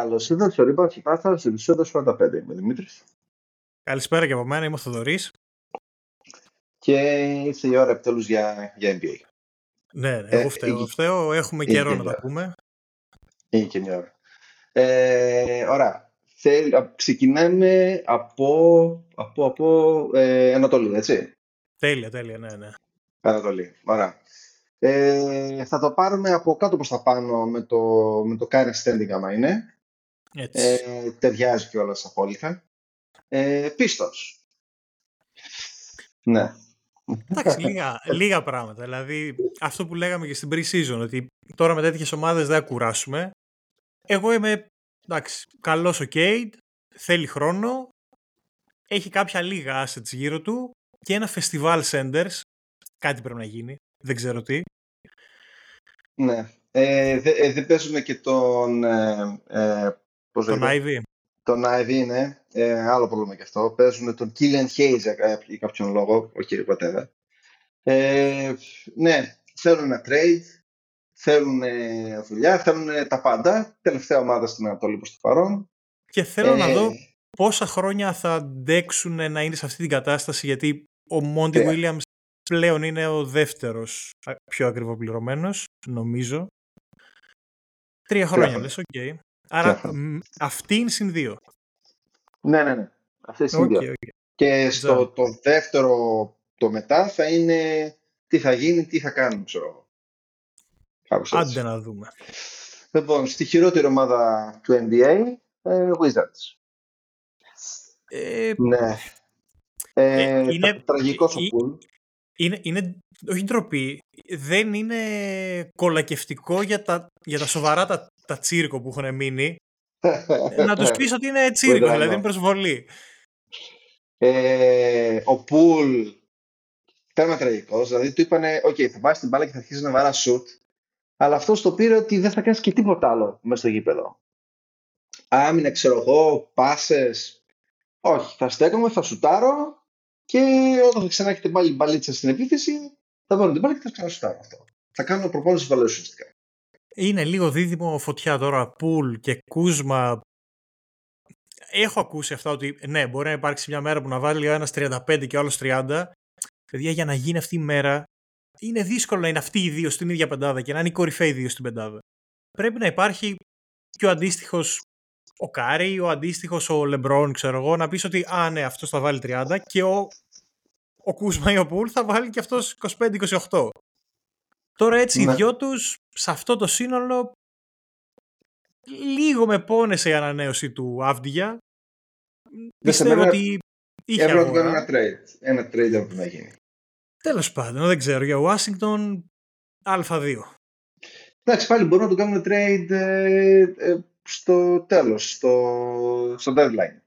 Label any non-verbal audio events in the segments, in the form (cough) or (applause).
Καλώς ήρθατε στο Rebound Superstars στο επεισόδιο 45. Είμαι Δημήτρης. Καλησπέρα και από μένα, είμαι ο Θοδωρής. Και ήρθε η ώρα επιτέλους για, για NBA. Ναι, ναι, εγώ φταίω. Ε, εγώ φταίω. Έχουμε καιρό να τα πούμε. Είναι και μια ώρα. Ε, ωραία. Θέλ, ξεκινάμε από, από, από ε, Ανατολή, έτσι. Τέλεια, τέλεια, ναι, ναι. Ανατολή, ωραία. Ε, θα το πάρουμε από κάτω προς τα πάνω με το, με το current standing άμα είναι. Έτσι. Ε, ταιριάζει κιόλας απόλυτα. Ε, πίστος. Ναι. Εντάξει, λίγα, λίγα πράγματα. Δηλαδή, αυτό που λέγαμε και στην pre-season, ότι τώρα με τέτοιες ομάδες δεν θα κουράσουμε. Εγώ είμαι εντάξει, καλός ο Κέιντ, θέλει χρόνο, έχει κάποια λίγα assets γύρω του και ένα festival senders. Κάτι πρέπει να γίνει. Δεν ξέρω τι. Ναι. Ε, δεν δε παίζουμε και τον... Ε, ε, πώς τον Ivy. Τον Ivy, ναι. Ε, άλλο πρόβλημα και αυτό. Παίζουν τον Killian Hayes για κάποιον λόγο. Όχι, whatever. Ε, ναι, θέλουν ένα trade, θέλουν δουλειά, θέλουν τα πάντα. Τελευταία ομάδα στην Ανατολή προς το παρόν. Και θέλω να δω πόσα χρόνια θα αντέξουν να είναι σε αυτή την κατάσταση γιατί ο Μόντι Williams πλέον είναι ο δεύτερος πιο ακριβοπληρωμένος, νομίζω. Τρία χρόνια, λες, ok. Okay. Άρα αυτή είναι συν δύο. Ναι, ναι, ναι. Αυτή είναι συν δύο. Και στο το δεύτερο, το μετά, θα είναι τι θα γίνει, τι θα κάνουμε, ξέρω Άντε να δούμε. Λοιπόν, στη χειρότερη ομάδα του NBA, ε, Wizards. Ε, ναι. Ε, ε είναι, τραγικός ο Πουλ είναι, είναι όχι ντροπή, δεν είναι κολακευτικό για τα, για τα σοβαρά τα, τα τσίρκο που έχουν μείνει. να τους πεις ότι είναι (laughs) τσίρκο, δηλαδή είναι προσβολή. Ε, ο Πουλ ήταν τραγικό, δηλαδή του είπανε, οκ, θα βάζεις την μπάλα και θα αρχίσεις να βαράς σουτ, αλλά αυτός το πήρε ότι δεν θα κάνεις και τίποτα άλλο μέσα στο γήπεδο. Άμυνα, ξέρω εγώ, πάσες. Όχι, θα στέκομαι, θα σουτάρω και όταν θα ξανά έχετε πάλι μπαλίτσα στην επίθεση, θα βάλω την μπάλα και θα ξανασουτάρω αυτό. Θα κάνω προπόνηση βαλέ ουσιαστικά. Είναι λίγο δίδυμο φωτιά τώρα, Πουλ και Κούσμα. Έχω ακούσει αυτά ότι ναι, μπορεί να υπάρξει μια μέρα που να βάλει ένας 35 και ο άλλος 30. Παιδιά, για να γίνει αυτή η μέρα, είναι δύσκολο να είναι αυτοί οι δύο στην ίδια πεντάδα και να είναι οι κορυφαίοι δύο στην πεντάδα. Πρέπει να υπάρχει και ο αντίστοιχος ο Κάρι, ο αντίστοιχος ο Λεμπρόν, ξέρω εγώ, να πεις ότι Α, ναι, αυτός θα βάλει 30 και ο, ο Κούσμα ή ο Πουλ θα βάλει και αυτός 25-28. Τώρα έτσι ναι. οι δυο τους σε αυτό το σύνολο λίγο με πόνεσε η ανανέωση του Αβντίγια. Πιστεύω ότι είχε Έπρεπε να κάνω ένα trade. Ένα trade έπρεπε να γίνει. Τέλος πάντων, δεν ξέρω. Για Ουάσιγκτον Α2. Εντάξει, πάλι μπορούμε να το κάνουμε trade ε, ε, στο τέλος, στο, στο deadline.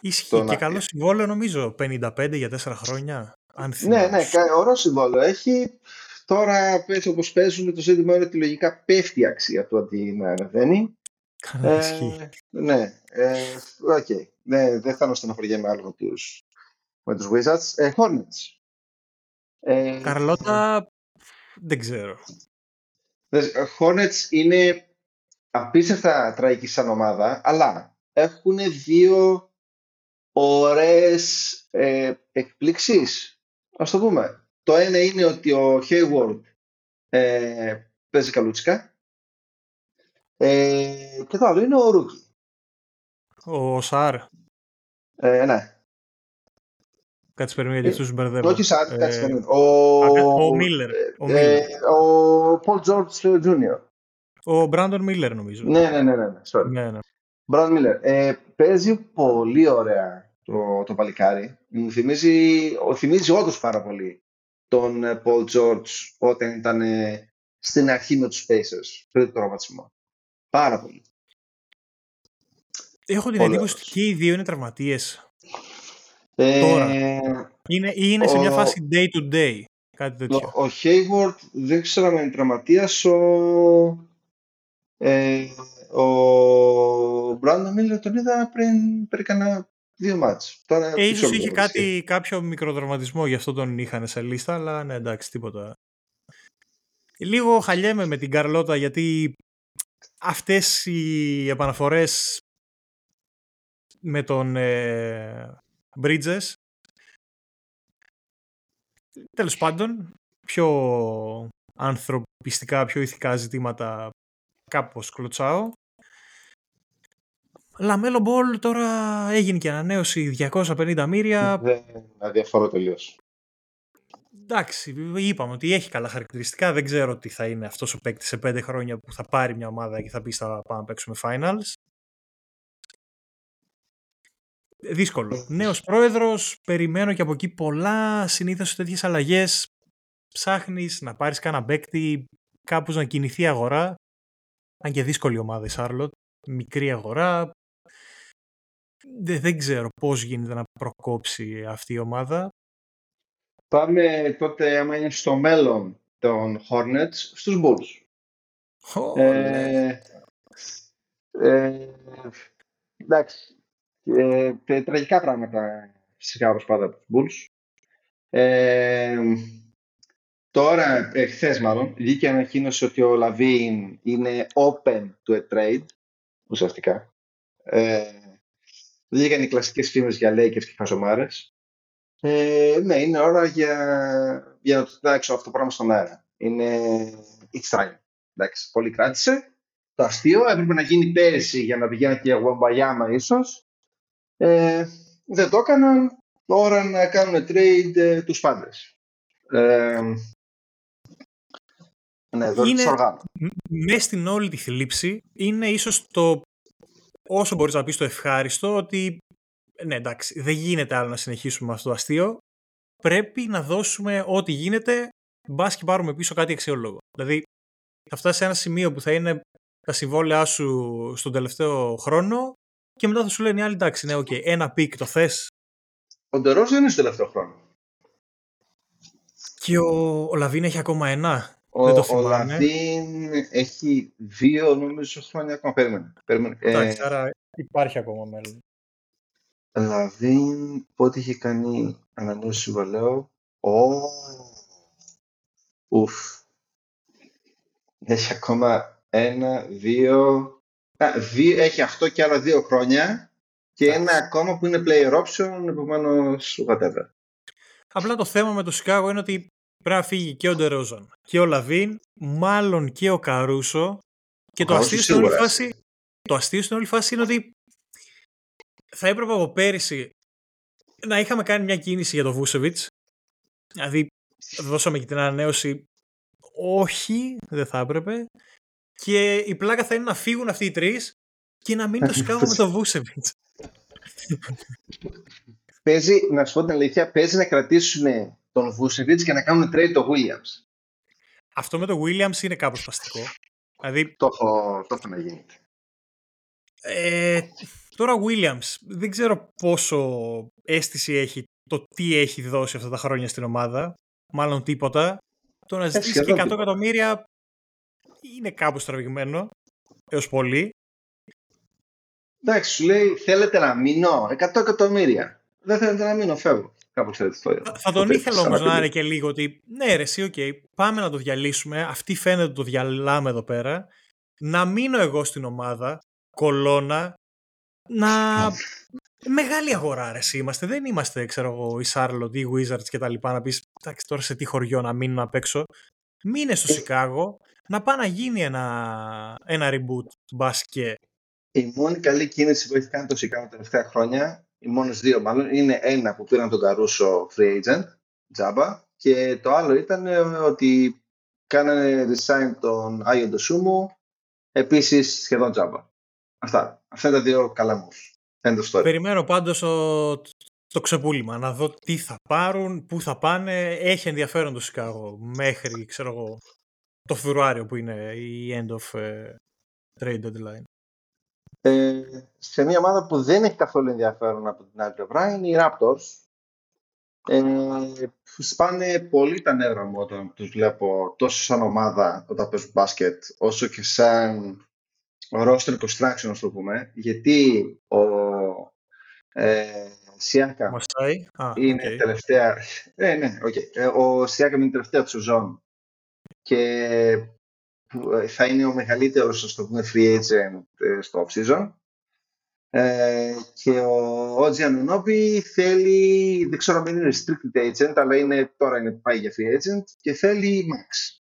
Ισχύει και καλό συμβόλαιο νομίζω, 55 για 4 χρόνια. Αν ναι, ναι, ωραίο συμβόλαιο έχει. Τώρα πες όπως παίζουν το ζήτημα είναι ότι λογικά πέφτει η αξία του αντί να ανεβαίνει. Καλά ε, Ναι, ε, okay. ναι, δεν θα στεναχωριέμαι άλλο με τους, με τους Wizards. Ε, Hornets. Ε, Καρλώτα, δεν ξέρω. Hornets είναι απίστευτα τραγική σαν ομάδα, αλλά έχουν δύο ωραίες ε, εκπλήξεις, ας το πούμε. Το ένα είναι ότι ο Hayward ε, παίζει καλούτσικα ε, και το άλλο είναι ο Ρούκι. Ο Σάρ. Ε, ναι. Κάτσε περιμένει γιατί αυτούς μπερδεύω. Όχι Σάρ, κάτσε ε, περιμένει. Ο, Μίλλερ. Ο Πολ Τζόρτς Jr. Ο Μπράντον Μίλλερ νομίζω. Ναι, ναι, ναι. ναι, sorry. ναι, ναι. Μπράντον Μίλλερ. Ε, παίζει πολύ ωραία το, το παλικάρι. Μου θυμίζει, θυμίζει όντως πάρα πολύ τον Πολ Τζόρτς όταν ήταν ε, στην αρχή με τους Pacers πριν το τραυματισμό. Πάρα πολύ. Έχω την εντύπωση ότι και οι δύο είναι τραυματίες. Ε, Τώρα. Είναι, ή είναι σε μια φάση day to day. Κάτι τέτοιο. Ο, ο Hayward δεν ξέρω αν είναι τραυματίας. Ο, ε, ο Μπράντο Μίλλερ τον είδα πριν, πριν κανένα δύο μάτς. Τώρα, ε, ίσως είχε κάτι, κάποιο μικροδραματισμό, γι' αυτό τον είχαν σε λίστα, αλλά ναι, εντάξει, τίποτα. Λίγο χαλιέμαι με την Σάρλοτ, γιατί αυτές οι επαναφορές με τον ε, Bridges τέλος πάντων πιο ανθρωπιστικά, πιο ηθικά ζητήματα κάπως κλωτσάω. Λαμέλο Μπολ τώρα έγινε και ανανέωση 250 μύρια. Δεν αδιαφορώ τελείως. Εντάξει, είπαμε ότι έχει καλά χαρακτηριστικά. Δεν ξέρω τι θα είναι αυτός ο παίκτης σε πέντε χρόνια που θα πάρει μια ομάδα και θα πει θα πάμε να παίξουμε finals. Δύσκολο. Νέος πρόεδρος, περιμένω και από εκεί πολλά. Συνήθως τέτοιες αλλαγές ψάχνεις να πάρεις κάνα παίκτη, κάπως να κινηθεί η αγορά. Αν και δύσκολη ομάδα η Σάρλοτ, μικρή αγορά. Δεν, δεν ξέρω πώς γίνεται να προκόψει αυτή η ομάδα. Πάμε τότε, άμα είναι στο μέλλον των Hornets, στους Bulls. Oh, ε, ε, εντάξει. Ε, τραγικά πράγματα φυσικά όπως πάντα από τους Bulls. Ε, τώρα, εχθές μάλλον, βγήκε ανακοίνωση ότι ο Λαβίν είναι open to a trade, ουσιαστικά. Ε, βγήκαν οι κλασικές φήμες για Lakers και χαζομάρες. Ε, ναι, είναι ώρα για, για να το κοιτάξω αυτό το πράγμα στον αέρα. Είναι it's time. Εντάξει, πολύ κράτησε. Το αστείο έπρεπε να γίνει πέρυσι για να πηγαίνει και η Γουαμπαγιάμα ίσως. Ε, δεν το έκαναν. Ώρα να κάνουν trade ε, τους πάντες. Ε, ναι, δεν είναι, Μέσα στην όλη τη θλίψη είναι ίσως το όσο μπορείς να πεις το ευχάριστο ότι ναι εντάξει δεν γίνεται άλλο να συνεχίσουμε με αυτό το αστείο πρέπει να δώσουμε ό,τι γίνεται μπας και πάρουμε πίσω κάτι αξιόλογο. Δηλαδή θα φτάσεις σε ένα σημείο που θα είναι τα συμβόλαιά σου στον τελευταίο χρόνο και μετά θα σου λένε οι άλλοι εντάξει, ναι, okay, ένα pick το θες. Ο Ντερόζαν δεν είναι στο τελευταίο χρόνο. Και ο, ο Λαβίν έχει ακόμα ένα. Ο, δεν το ο Λαβίν έχει δύο νομίζω χρόνια ακόμα. Περίμενε. Περίμενε. Εντάξει, ε, άρα υπάρχει ακόμα μέλλον. Λαβίν πότε είχε κάνει ανανέωση συμβολαίου. Ω. Ουφ. Έχει ακόμα ένα, δύο, δύο, έχει αυτό και άλλα δύο χρόνια και ένα ακόμα που είναι player option, επομένως whatever. Απλά το θέμα με το Σικάγο είναι ότι πρέπει να φύγει και ο Ντερόζαν και ο Λαβίν, μάλλον και ο Καρούσο. Και το αστείο, στην όλη φάση, το αστείο στην όλη φάση είναι ότι θα έπρεπε από πέρυσι να είχαμε κάνει μια κίνηση για το Βούσεβιτς. Δηλαδή, δώσαμε και την ανανέωση. Όχι, δεν θα έπρεπε. Και η πλάκα θα είναι να φύγουν αυτοί οι τρεις και να μην το σκάβω (laughs) με το Βούσεβιτς. Παίζει, να σου πω την αλήθεια, παίζει να κρατήσουν τον Βούσεβιτ και να κάνουν trade το Williams. Αυτό με το Williams είναι κάπως παστικό. Δηλαδή... Το έχω, το έχω να γίνει. Ε, τώρα Williams, δεν ξέρω πόσο αίσθηση έχει το τι έχει δώσει αυτά τα χρόνια στην ομάδα. Μάλλον τίποτα. Το να ζητήσει και 100 εκατομμύρια είναι κάπου στραβηγμένο έως πολύ. Εντάξει, σου λέει θέλετε να μείνω; 100 εκατομμύρια. Δεν θέλετε να μείνω, φεύγω. Κάπως έτσι το Θα, θα τον ήθελα όμως να είναι και λίγο ότι ναι ρε εσύ, okay, πάμε να το διαλύσουμε. Αυτή φαίνεται ότι το διαλάμε εδώ πέρα. Να μείνω εγώ στην ομάδα, κολόνα, να... (laughs) Μεγάλη αγορά ρε είμαστε. Δεν είμαστε, ξέρω εγώ, οι Charlotte ή οι Wizards και τα λοιπά να πεις, εντάξει τώρα σε τι χωριό να μείνω απ' έξω. Μείνε στο ε, Σικάγο, να πάει να γίνει ένα, ένα reboot μπασκέ. Η μόνη καλή κίνηση που έχει κάνει το Σικάγο τα τελευταία χρόνια, οι μόνες δύο μάλλον, είναι ένα που πήραν τον Καρούσο free agent, τζάμπα, και το άλλο ήταν ε, ότι κάνανε design τον Άγιο Ντοσούμου, επίσης σχεδόν τζάμπα. Αυτά. Αυτά είναι τα δύο καλά moves. Περιμένω πάντως το ξεπούλημα, να δω τι θα πάρουν, πού θα πάνε. Έχει ενδιαφέρον το Σικάγο μέχρι, ξέρω εγώ, το Φεβρουάριο που είναι η end of uh, trade deadline. Ε, σε μια ομάδα που δεν έχει καθόλου ενδιαφέρον από την άλλη πλευρά είναι οι Raptors. Ε, σπάνε πολύ τα νεύρα μου όταν τους βλέπω τόσο σαν ομάδα όταν παίζουν μπάσκετ όσο και σαν roster construction, ας το πούμε. Γιατί ο ε, Σιάκα είναι okay. τελευταία. Ε, ναι, okay. Ε, ο Σιάκα είναι τελευταία του σεζόν και που ε, θα είναι ο μεγαλύτερος, ας το πούμε, free agent ε, στο off-season. Ε, και ο Ότζι Ανουνόπη θέλει, δεν ξέρω αν είναι restricted agent, αλλά είναι, τώρα είναι πάει για free agent και θέλει max.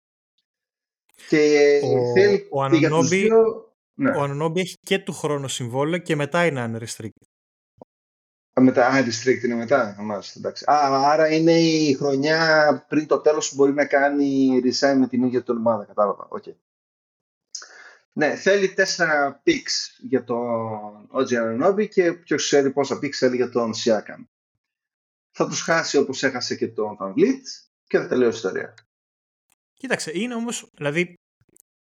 Και ο, θέλει ο Ανουνόπη, ναι. ο Ανουνόπη έχει και του χρόνου συμβόλαιο και μετά είναι unrestricted. Μετά, α, restricted είναι μετά. Μάλιστα, εντάξει. Α, άρα είναι η χρονιά πριν το τέλος που μπορεί να κάνει resign με την ίδια την ομάδα. Κατάλαβα. Okay. Ναι, θέλει τέσσερα picks για τον Ότζι Ανανόμπι και ποιος ξέρει πόσα picks θέλει για τον Σιάκαν. Θα τους χάσει όπως έχασε και τον Van και θα τελειώσει η ιστορία. Κοίταξε, είναι όμως, δηλαδή,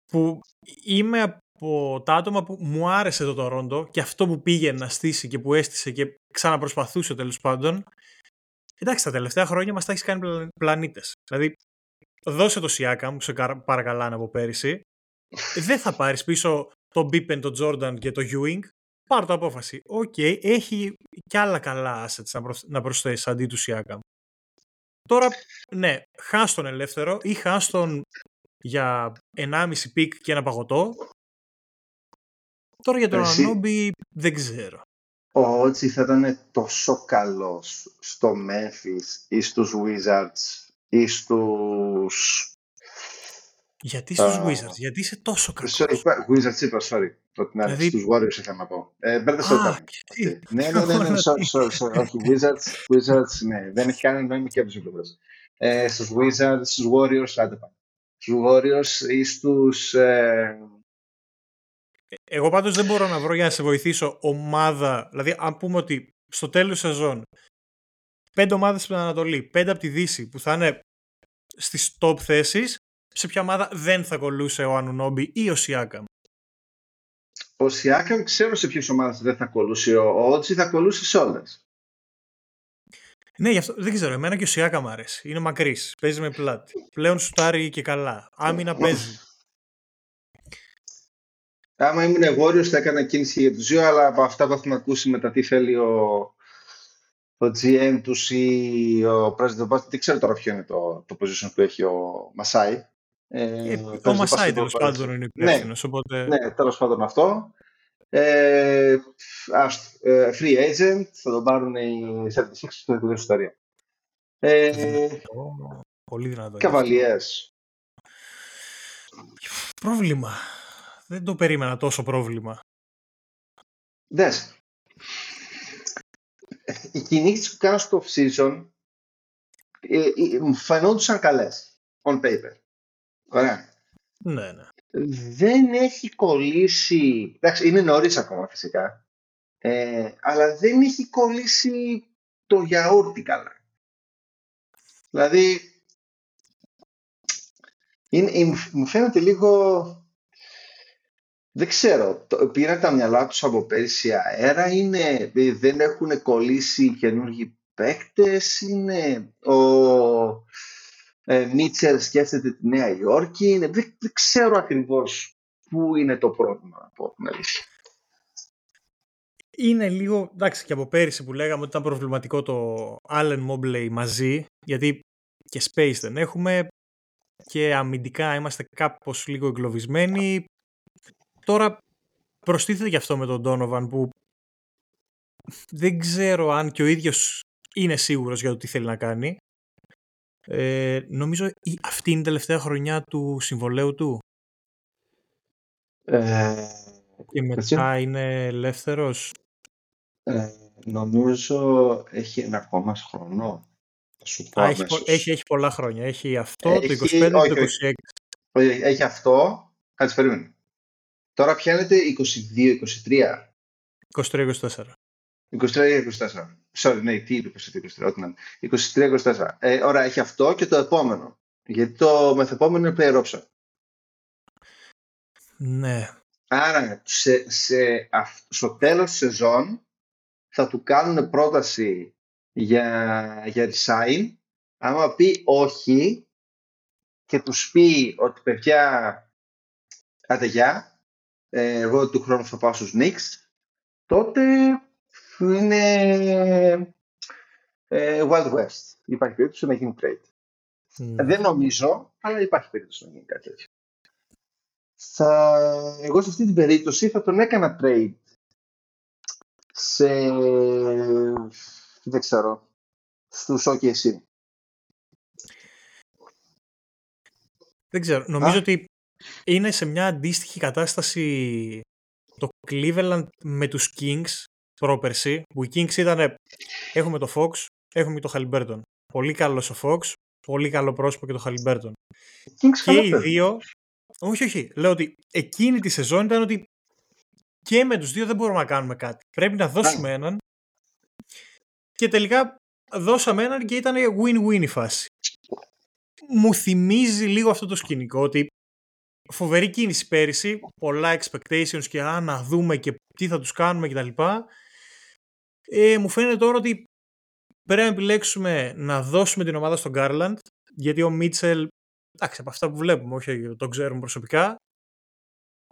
που είμαι από τα άτομα που μου άρεσε το Τορόντο και αυτό που πήγε να στήσει και που έστησε και ξαναπροσπαθούσε τέλος πάντων. Εντάξει, τα τελευταία χρόνια μας τα έχεις κάνει πλανήτες. Δηλαδή, δώσε το Σιάκαμ, σε παρακαλάνε από πέρυσι. Δεν θα πάρεις πίσω τον Μπίπεν, τον Τζόρνταν και το Ewing. Πάρ' το απόφαση. Ok, okay, έχει κι άλλα καλά assets να, προσθέσεις αντί του Σιάκαμ. Τώρα, ναι, χάσ' τον ελεύθερο ή χάσ' τον για 1,5 pick και ένα παγωτό. Τώρα για τον Ανόμπι δεν ξέρω. Ο Ότσι θα ήταν τόσο καλός στο Memphis ή στους Wizards ή στους... Γιατί στους uh, Wizards, γιατί είσαι τόσο καλός. Sorry, Wizards είπα, sorry. Το την δηλαδή... στους Warriors είχα να πω. Ε, μπέρδεσα το okay. Ναι, ναι, ναι, ναι, sorry, sorry, sorry. Όχι, Wizards, Wizards, ναι, δεν έχει κανένα νόημα και από τις πλευρές. Ε, στους Wizards, στους Warriors, άντε πάμε. Στους Warriors ή στους... Ε, εγώ πάντως δεν μπορώ να βρω για να σε βοηθήσω ομάδα. Δηλαδή, αν πούμε ότι στο τέλος σεζόν πέντε ομάδες στην Ανατολή, πέντε από τη Δύση που θα είναι στις top θέσεις, σε ποια ομάδα δεν θα κολούσε ο Ανουνόμπι ή ο Σιάκαμ; Ο Σιάκαμ ξέρω σε ποιες ομάδες δεν θα κολούσε. Ο Ότσι θα κολούσε σε όλες. Ναι, γι' αυτό δεν ξέρω. Εμένα και ο Σιάκα μου αρέσει. Είναι μακρύς. Παίζει με πλάτη. Πλέον σουτάρει και καλά. Άμυνα παίζει. Άμα ήμουν εγώριος θα έκανα κίνηση για του δύο, αλλά από αυτά που έχουμε ακούσει μετά τι θέλει ο, ο GM του ή ο President Basket, δεν ξέρω τώρα ποιο είναι το, το position που έχει ο Μασάι. Ε, ε ο Μασάι τέλος πάντων είναι υπεύθυνος. Ναι, οπότε... ναι τέλος πάντων αυτό. Ε, ε, free agent, θα τον πάρουν οι 76 στο τελειώσει ιστορία. Ε, Πολύ δυνατό. Καβαλιές. Πρόβλημα. Δεν το περίμενα τόσο πρόβλημα. Δες. Οι κινήσεις που κάνω στο off-season ε, ε, μου φαινόντουσαν καλές. On paper. Ωραία. Ναι, ναι. Δεν έχει κολλήσει... Εντάξει, είναι νωρίς ακόμα φυσικά. Ε, αλλά δεν έχει κολλήσει το γιαούρτι καλά. Δηλαδή, είναι, μου φαίνεται λίγο δεν ξέρω, πήραν τα μυαλά τους από πέρσι αέρα, είναι, δεν έχουν κολλήσει καινούργιοι παίκτες, είναι ο ε, Μίτσελ σκέφτεται τη Νέα Υόρκη, είναι, δεν, δεν ξέρω ακριβώς πού είναι το πρόβλημα από την αλήθεια. Είναι λίγο, εντάξει και από πέρυσι που λέγαμε ότι ήταν προβληματικό το Allen Mobley μαζί, γιατί και space δεν έχουμε και αμυντικά είμαστε κάπως λίγο εγκλωβισμένοι, Τώρα προστίθεται και αυτό με τον Donovan που δεν ξέρω αν και ο ίδιος είναι σίγουρος για το τι θέλει να κάνει. Ε, νομίζω αυτή είναι η τελευταία χρονιά του συμβολέου του. Ε, και μετά είναι ελεύθερος. Ε, νομίζω έχει ένα ακόμα χρόνο. Σου πω έχει, έχει, έχει, πολλά χρόνια. Έχει αυτό, το 25 και το 26. Έχει αυτό. Κάτσε περίμενε. Τώρα πιάνετε 22-23. 23-24. 23-24. Sorry, ναι, τι είπε 23-24, ό,τι να 23-24. Ε, ωραία, έχει αυτό και το επόμενο. Γιατί το μεθεπόμενο είναι player option. Ναι. Άρα, σε, σε, στο τέλος της σεζόν θα του κάνουν πρόταση για, για resign. Άμα πει όχι και τους πει ότι παιδιά, άντε γεια, ε, εγώ του χρόνου θα πάω στους Knicks, τότε είναι ε, Wild West. Υπάρχει περίπτωση να γίνει trade. Mm. Δεν νομίζω, αλλά υπάρχει περίπτωση να γίνει κάτι τέτοιο. θα, εγώ σε αυτή την περίπτωση θα τον έκανα trade σε, δεν ξέρω, στους OKC. Δεν ξέρω. Νομίζω ότι είναι σε μια αντίστοιχη κατάσταση το Cleveland με τους Kings πρόπερση, που οι Kings ήταν έχουμε το Fox, έχουμε το Halliburton. Πολύ καλός ο Fox, πολύ καλό πρόσωπο και το Halliburton. Και οι δύο, όχι όχι, λέω ότι εκείνη τη σεζόν ήταν ότι και με τους δύο δεν μπορούμε να κάνουμε κάτι. Πρέπει να δώσουμε έναν και τελικά δώσαμε έναν και ήταν win-win η φάση. Μου θυμίζει λίγο αυτό το σκηνικό ότι φοβερή κίνηση πέρυσι, πολλά expectations και α, να δούμε και τι θα τους κάνουμε κτλ. Ε, μου φαίνεται τώρα ότι πρέπει να επιλέξουμε να δώσουμε την ομάδα στον Garland, γιατί ο Μίτσελ, εντάξει, από αυτά που βλέπουμε, όχι τον ξέρουμε προσωπικά,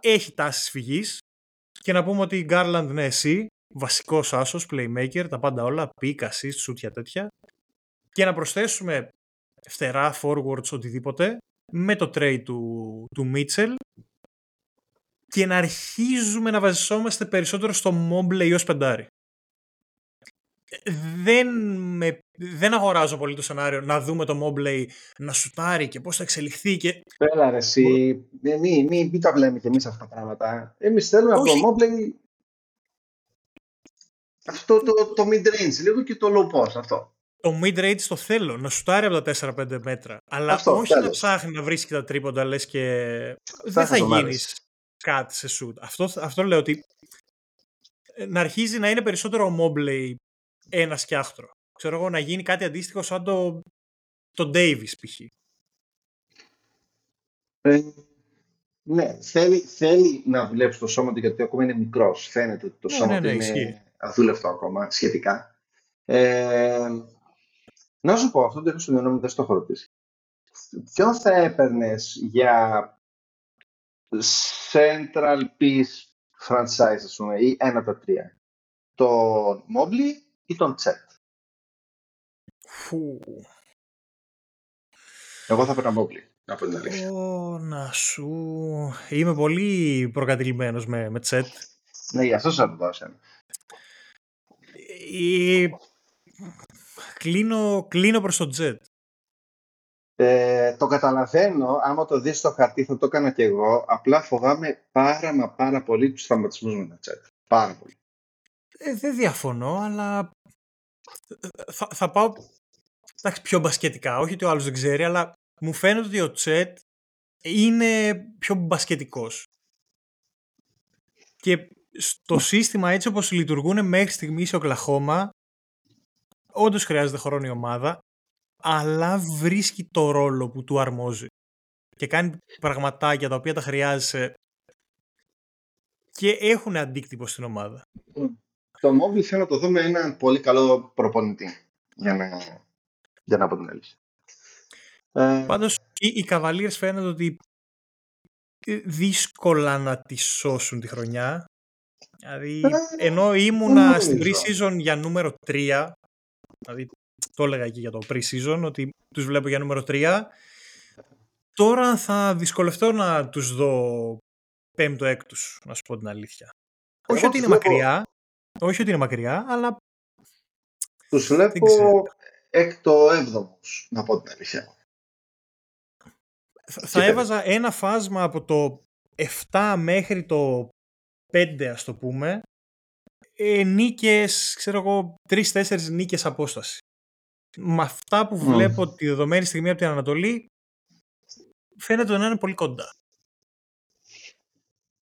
έχει τάσεις φυγής. Και να πούμε ότι η Garland, ναι, εσύ, βασικός άσος, playmaker, τα πάντα όλα, pick, assist, σούτια τέτοια, και να προσθέσουμε φτερά, forwards, οτιδήποτε, με το trade του, του Mitchell και να αρχίζουμε να βασιζόμαστε περισσότερο στο Mobley ως πεντάρι. Δεν, με, δεν αγοράζω πολύ το σενάριο να δούμε το Mobley να σουτάρει και πώς θα εξελιχθεί και... Πέλα ρε εσύ, μην μη, μη, μη τα βλέπουμε κι εμείς αυτά τα πράγματα. Εμείς θέλουμε από το Mobley αυτό το, το mid-range λίγο και το low post αυτό το mid-range το θέλω, να σουτάρει από τα 4-5 μέτρα. Αλλά Αυτό, όχι τέλος. να ψάχνει να βρίσκει τα τρίποντα, λες και δεν θα γίνεις κάτι σε σουτ. Αυτό, αυτό λέω ότι ε, να αρχίζει να είναι περισσότερο ο Mobley ένας σκιάχτρο. Ξέρω εγώ να γίνει κάτι αντίστοιχο σαν το, το Davis π.χ. Ε, ναι, θέλει, θέλει να δουλέψει το σώμα του γιατί ακόμα είναι μικρός. Φαίνεται ότι το ναι, σώμα ναι, ναι, του είναι αδούλευτο ακόμα σχετικά. Ε, να σου πω, αυτό το έχω στο μυαλό μου, δεν στο έχω ρωτήσει. Ποιον θα έπαιρνες για central piece franchise, ας πούμε, ή ένα από τα τρία; Τον Mobley ή τον Chet. Φου. Εγώ θα έπαιρνα Mobley. Από την αλήθεια. να σου... Είμαι πολύ προκατηλημένος με, με Chet. Ναι, γι' αυτό σας ρωτάω Η κλείνω, κλείνω προς το Jet. Ε, το καταλαβαίνω, άμα το δεις στο χαρτί θα το έκανα και εγώ, απλά φοβάμαι πάρα μα πάρα πολύ τους τραυματισμούς με το Jet. Πάρα πολύ. Ε, δεν διαφωνώ, αλλά θα, θα πάω εντάξει, πιο μπασκετικά. Όχι ότι ο άλλος δεν ξέρει, αλλά μου φαίνεται ότι ο Τσέτ είναι πιο μπασκετικός. Και στο σύστημα έτσι όπως λειτουργούν μέχρι στιγμής ο Κλαχώμα όντως χρειάζεται χρόνο η ομάδα, αλλά βρίσκει το ρόλο που του αρμόζει. Και κάνει πραγματάκια τα οποία τα χρειάζεσαι και έχουν αντίκτυπο στην ομάδα. Το Μόμπιλ θέλω να το δούμε έναν πολύ καλό προπονητή για να, για να πω την αλήθεια. Ε... Πάντως οι, οι Cavaliers φαίνεται ότι δύσκολα να τη σώσουν τη χρονιά. Δηλαδή, ε, ενώ ήμουνα στην pre-season για νούμερο 3, Δηλαδή, το έλεγα εκεί για το pre-season, ότι τους βλέπω για νούμερο 3. Τώρα θα δυσκολευτώ να τους δω πέμπτο έκτους, να σου πω την αλήθεια. όχι ότι είναι μακριά, όχι ότι είναι μακριά, αλλά... Τους βλέπω έκτο έβδομος, να πω την αλήθεια. Θα, θα έβαζα ένα φάσμα από το 7 μέχρι το 5 ας το πούμε ε, νίκες, ξέρω εγώ, τρεις-τέσσερις νίκες απόσταση. Με αυτά που βλέπω τη δεδομένη στιγμή από την Ανατολή, φαίνεται να είναι πολύ κοντά.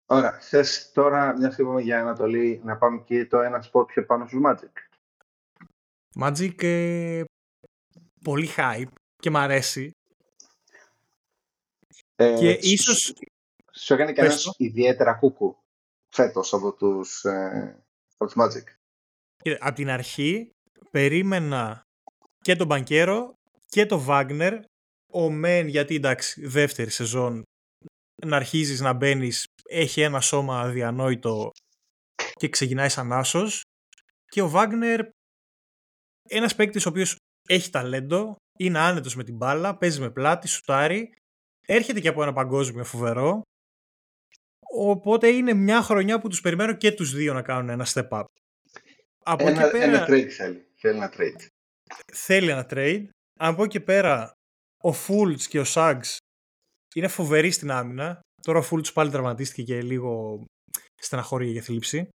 Ωραία. Θες τώρα, μια και είπαμε για Ανατολή, να πάμε και το ένα σποτ πιο πάνω στους Magic. Magic, ε, πολύ hype και μ' αρέσει. Ε, και ίσως... Σου έκανε κανένα ιδιαίτερα κούκου φέτος από τους ε, Magic. Από την αρχή περίμενα και τον Μπανκέρο και τον Βάγνερ. Ο Μεν, γιατί εντάξει, δεύτερη σεζόν να αρχίζεις να μπαίνεις, έχει ένα σώμα αδιανόητο και ξεκινάει σαν άσος. Και ο Βάγνερ, ένας παίκτης ο οποίος έχει ταλέντο, είναι άνετος με την μπάλα, παίζει με πλάτη, σουτάρει, έρχεται και από ένα παγκόσμιο φοβερό Οπότε είναι μια χρονιά που τους περιμένω και τους δύο να κάνουν ένα step up. Από ένα, εκεί πέρα, ένα trade θέλει. Θέλει ένα trade. Θέλει ένα trade. Από εκεί πέρα ο Fultz και ο Suggs είναι φοβεροί στην άμυνα. Τώρα ο Fultz πάλι τραυματίστηκε και λίγο στεναχώρια για θλίψη.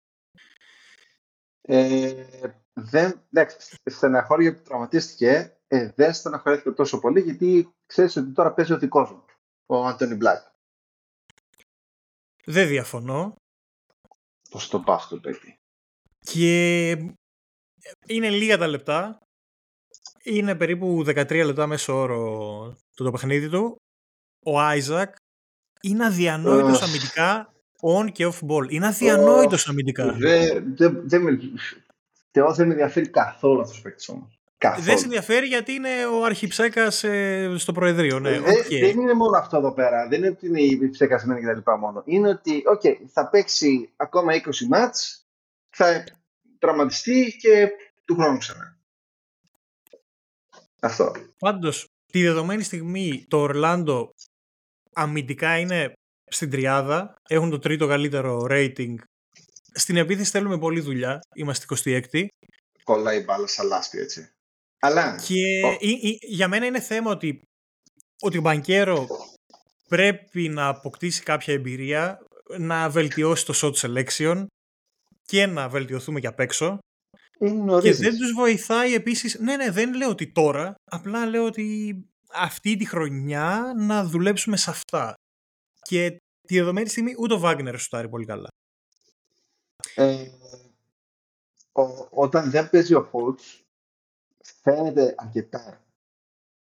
Ε, δεν, εντάξει, στεναχώρια που τραυματίστηκε, ε, δεν στεναχωρέθηκε τόσο πολύ γιατί ξέρεις ότι τώρα παίζει ο δικός μου, ο Άντωνι Μπλακ. Δεν διαφωνώ. Το στο πάστο παιδί. Και είναι λίγα τα λεπτά. Είναι περίπου 13 λεπτά μέσω όρο το, το παιχνίδι του. Ο Άιζακ είναι αδιανόητος αμυντικά on και off ball. Είναι αδιανόητος αμυντικά. Δεν δε, δε με, δεν με ενδιαφέρει καθόλου αυτός ο παίκτης όμως. Δεν σε ενδιαφέρει γιατί είναι ο αρχιψέκας ε, στο Προεδρείο. Ναι, δεν, okay. δεν είναι μόνο αυτό εδώ πέρα. Δεν είναι ότι είναι η ψεκασμένη και τα λοιπά μόνο. Είναι ότι okay, θα παίξει ακόμα 20 μάτς, θα τραυματιστεί και του χρόνου ξανά. Αυτό. Πάντως, τη δεδομένη στιγμή το Ορλάντο αμυντικά είναι στην τριάδα. Έχουν το τρίτο καλύτερο rating. Στην επίθεση θέλουμε πολλή δουλειά. Είμαστε 26η. Κολλάει μπάλα σαν λάσπη, έτσι. Αλλά... Και για μένα είναι θέμα ότι, ότι ο Μπανκέρο πρέπει να αποκτήσει κάποια εμπειρία, να βελτιώσει το shot selection και να βελτιωθούμε και απ' έξω. Και δεν τους βοηθάει επίσης, ναι ναι δεν λέω ότι τώρα, απλά λέω ότι αυτή τη χρονιά να δουλέψουμε σε αυτά. Και τη δεδομένη στιγμή ούτε ο Βάγνερ σουτάρει πολύ καλά. Ε, όταν δεν παίζει ο Φόλτς, φαίνεται αρκετά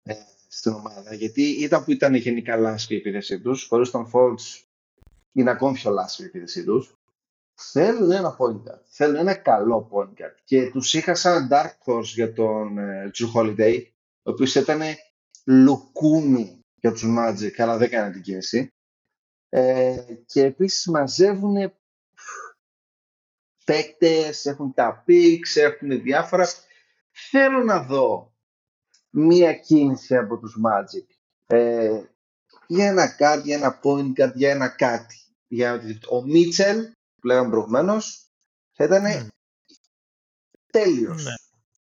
ε, στην ομάδα. Γιατί ήταν που ήταν γενικά λάσπη η επίθεσή τους, χωρίς τον Foltz είναι ακόμη πιο λάσπη η επίθεσή τους. Θέλουν ένα point guard. Θέλουν ένα καλό point guard. Και τους είχα σαν dark horse για τον ε, Drew Holiday, ο οποίος ήταν λουκούμι για τους Magic, αλλά δεν έκανε την κίνηση. Ε, και επίσης μαζεύουν παίκτες, έχουν τα picks, έχουν διάφορα θέλω να δω μία κίνηση από τους Magic ε, για ένα κάτι, για ένα point guard, για ένα κάτι. Για ο Μίτσελ, που λέγαμε προηγουμένως, θα ήταν mm. τέλειος. Ναι.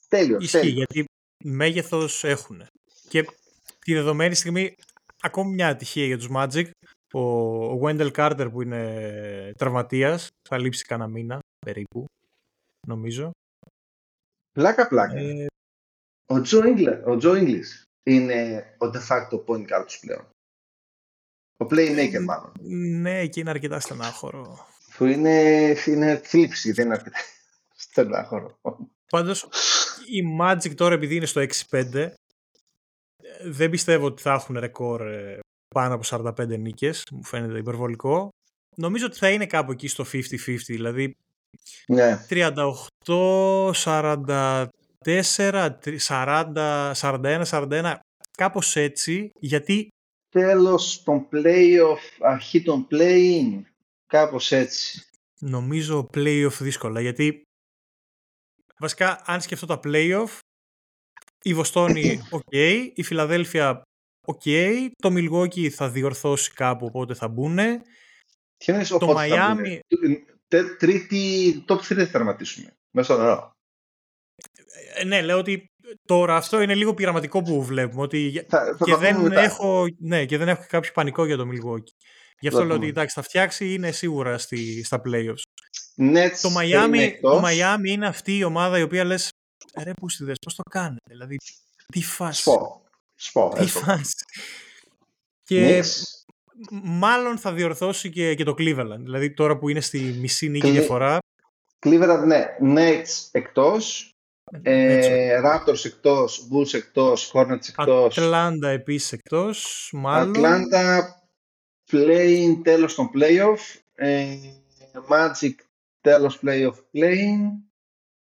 Τέλειος, Ισχύει, γιατί μέγεθος έχουν. Και τη δεδομένη στιγμή, ακόμη μια ατυχία για τους Magic, ο Wendell Carter που είναι τραυματίας, θα λείψει κανένα μήνα περίπου, νομίζω. Πλάκα πλάκα. Ε... Ο Τζο Ίγκλης είναι ο de facto point guard τους πλέον. Ο playmaker μάλλον. Ναι, και είναι αρκετά στενάχωρο. Που είναι, είναι θλίψη, δεν είναι αρκετά (laughs) στενάχωρο. Πάντως, η Magic τώρα επειδή είναι στο 6-5, δεν πιστεύω ότι θα έχουν ρεκόρ ε, πάνω από 45 νίκες, μου φαίνεται υπερβολικό. Νομίζω ότι θα είναι κάπου εκεί στο 50-50, δηλαδή ναι. 38, 44, 40, 41, 41, κάπως έτσι, γιατί... Τέλος των playoff, αρχή των play-in, κάπως έτσι. Νομίζω playoff δύσκολα, γιατί βασικά αν σκεφτώ τα playoff, η Βοστόνη, (coughs) οκ, η Φιλαδέλφια, οκ, το Milwaukee θα διορθώσει κάπου, οπότε θα μπουν. το Μαϊάμι τρίτη top 3 θα τερματίσουμε. Μέσα στο νερό. Ε, ναι, λέω ότι τώρα αυτό είναι λίγο πειραματικό που βλέπουμε. Ότι και, δεν έχω, ναι, και δεν έχω κάποιο πανικό για το Milwaukee. Γι' αυτό λέω ότι εντάξει, θα φτιάξει, είναι σίγουρα στη, στα playoffs. Nets το, Miami, το Miami είναι αυτή η ομάδα η οποία λες ρε πούστιδες, πώς το κάνετε, δηλαδή τι φάση. Σπο. Σπο. Τι φάση. Και μάλλον θα διορθώσει και, και το Cleveland. Δηλαδή τώρα που είναι στη μισή νίκη Cle... διαφορά. Cleveland, ναι. Nets εκτός. Ε, Raptors εκτός, Bulls εκτός, Hornets εκτός. Atlanta επίσης εκτός, μάλλον. Atlanta playing τέλος των playoff. Ε, Magic τέλος playoff playing.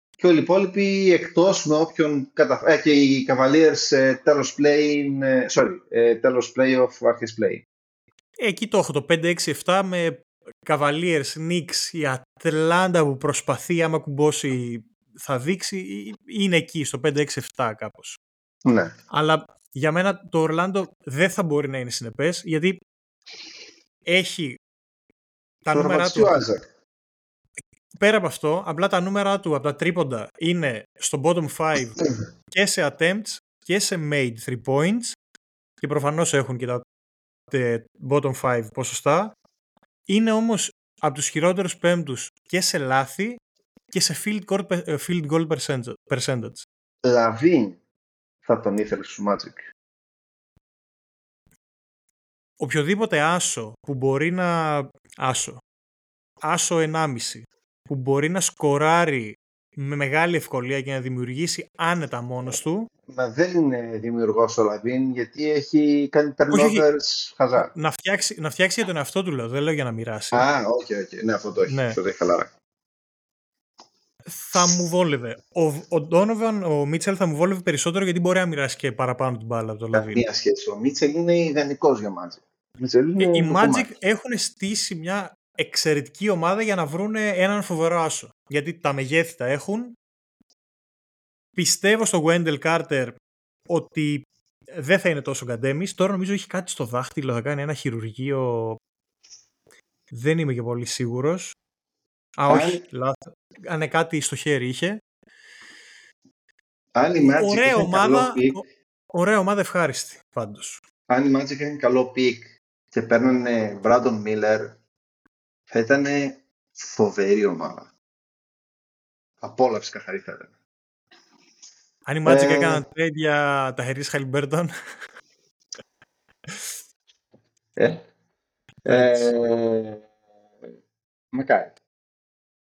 Και όλοι οι υπόλοιποι εκτός με όποιον καταφέρει. Ε, και οι Cavaliers ε, τέλος playing, ε, sorry, ε, τέλος playoff, αρχές play. Εκεί το έχω το 5-6-7 με Cavaliers, Knicks, η Ατλάντα που προσπαθεί άμα κουμπώσει θα δείξει είναι εκεί στο 5-6-7 κάπως. Ναι. Αλλά για μένα το Ορλάντο δεν θα μπορεί να είναι συνεπές γιατί έχει τα Το νούμερα τραυματιστεί του, ο Άιζακ. πέρα από αυτό, απλά τα νούμερα του από τα τρίποντα είναι στο bottom 5 και σε attempts και σε made 3 points και προφανώς έχουν και τα τε- bottom 5 ποσοστά. Είναι όμως από τους χειρότερους πέμπτους και σε λάθη και σε field goal, pe- ε, field goal percentage- percentage. Λαβίν θα τον ήθελες στους Magic. Οποιοδήποτε άσο που μπορεί να... Άσο. Άσο 1,5 που μπορεί να σκοράρει με μεγάλη ευκολία και να δημιουργήσει άνετα μόνος του Μα δεν είναι δημιουργός ο Λαβίν γιατί έχει κάνει Όχι, όχι. turnovers χαζά. να φτιάξει, να φτιάξει για τον εαυτό του λέω, δεν λέω για να μοιράσει. Α, όχι, όχι. Ναι, αυτό το έχει. Ναι. Αυτό το έχει χαλαρά. θα μου βόλευε. Ο, ο Donovan, ο Μίτσελ θα μου βόλευε περισσότερο γιατί μπορεί να μοιράσει και παραπάνω την μπάλα από το Λαβίν. Καμία σχέση. Ο Μίτσελ είναι ιδανικός για Magic. Ο Μίτσελ είναι Ε, Οι το Magic κομμάτι. έχουν στήσει μια εξαιρετική ομάδα για να βρουν έναν φοβερό άσο. Γιατί τα μεγέθη τα έχουν. Πιστεύω στο Wendell Carter ότι δεν θα είναι τόσο γκαντέμις. Τώρα νομίζω έχει κάτι στο δάχτυλο, θα κάνει ένα χειρουργείο. Δεν είμαι και πολύ σίγουρος. Α, Αν- όχι, λάθος. Ναι κάτι στο χέρι είχε. Αν η Magic Ωραία έχει καλό ομάδα, pick, ωραία ομάδα ευχάριστη πάντως. αν η Magic έχει καλό pick και παίρνουν Brandon Miller, θα ήταν φοβερή ομάδα. Απόλαυση καθαρή θα ήταν. Αν η Magic Ε, έκαναν trade για τα Harris Halliburton, Ε, ε, μακάρι.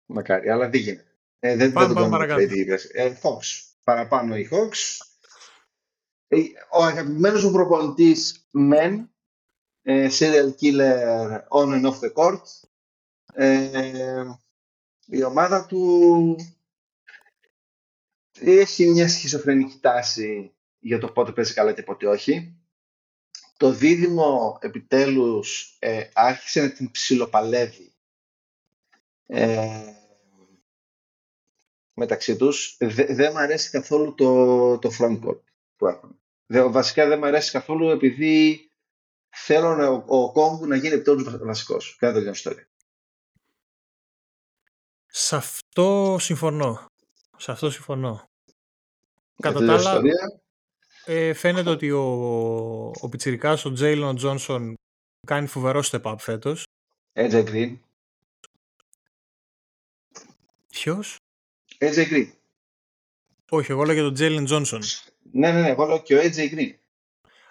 Μακάρι, αλλά δεν γίνεται. Ε, δεν, Πάμε, δεν πάμε το παρακάτω. κάνουμε trade ε, Hawks. Παραπάνω οι Hawks. Ε, ο αγαπημένος μου προπονητής Men, ε, serial killer on and off the court. Ε, η ομάδα του έχει μια σχizοφρενική τάση για το πότε παίζει καλά και πότε όχι. Το δίδυμο επιτέλους ε, άρχισε να την ψιλοπαλεύει ε, μεταξύ τους. Δε- δεν μ' αρέσει καθόλου το, το frontcourt που έχουν. Δε, βασικά δεν μ' αρέσει καθόλου επειδή θέλω να, ο, ο Κόγκου να γίνει επιτέλους βα- βασικός. Κάτι τέτοια ιστορία. Σε αυτό συμφωνώ. Σε αυτό συμφωνώ. Κατά Κάτι τα τέτοια άλλα, ιστορία. ε, φαίνεται ότι ο, ο πιτσιρικάς, ο Τζέιλον Τζόνσον, κάνει φοβερό step up φέτος. AJ Green. Ποιος; AJ Green. Όχι, εγώ λέω για τον Τζέιλον Τζόνσον. Ναι, ναι, ναι, εγώ λέω και ο AJ Green.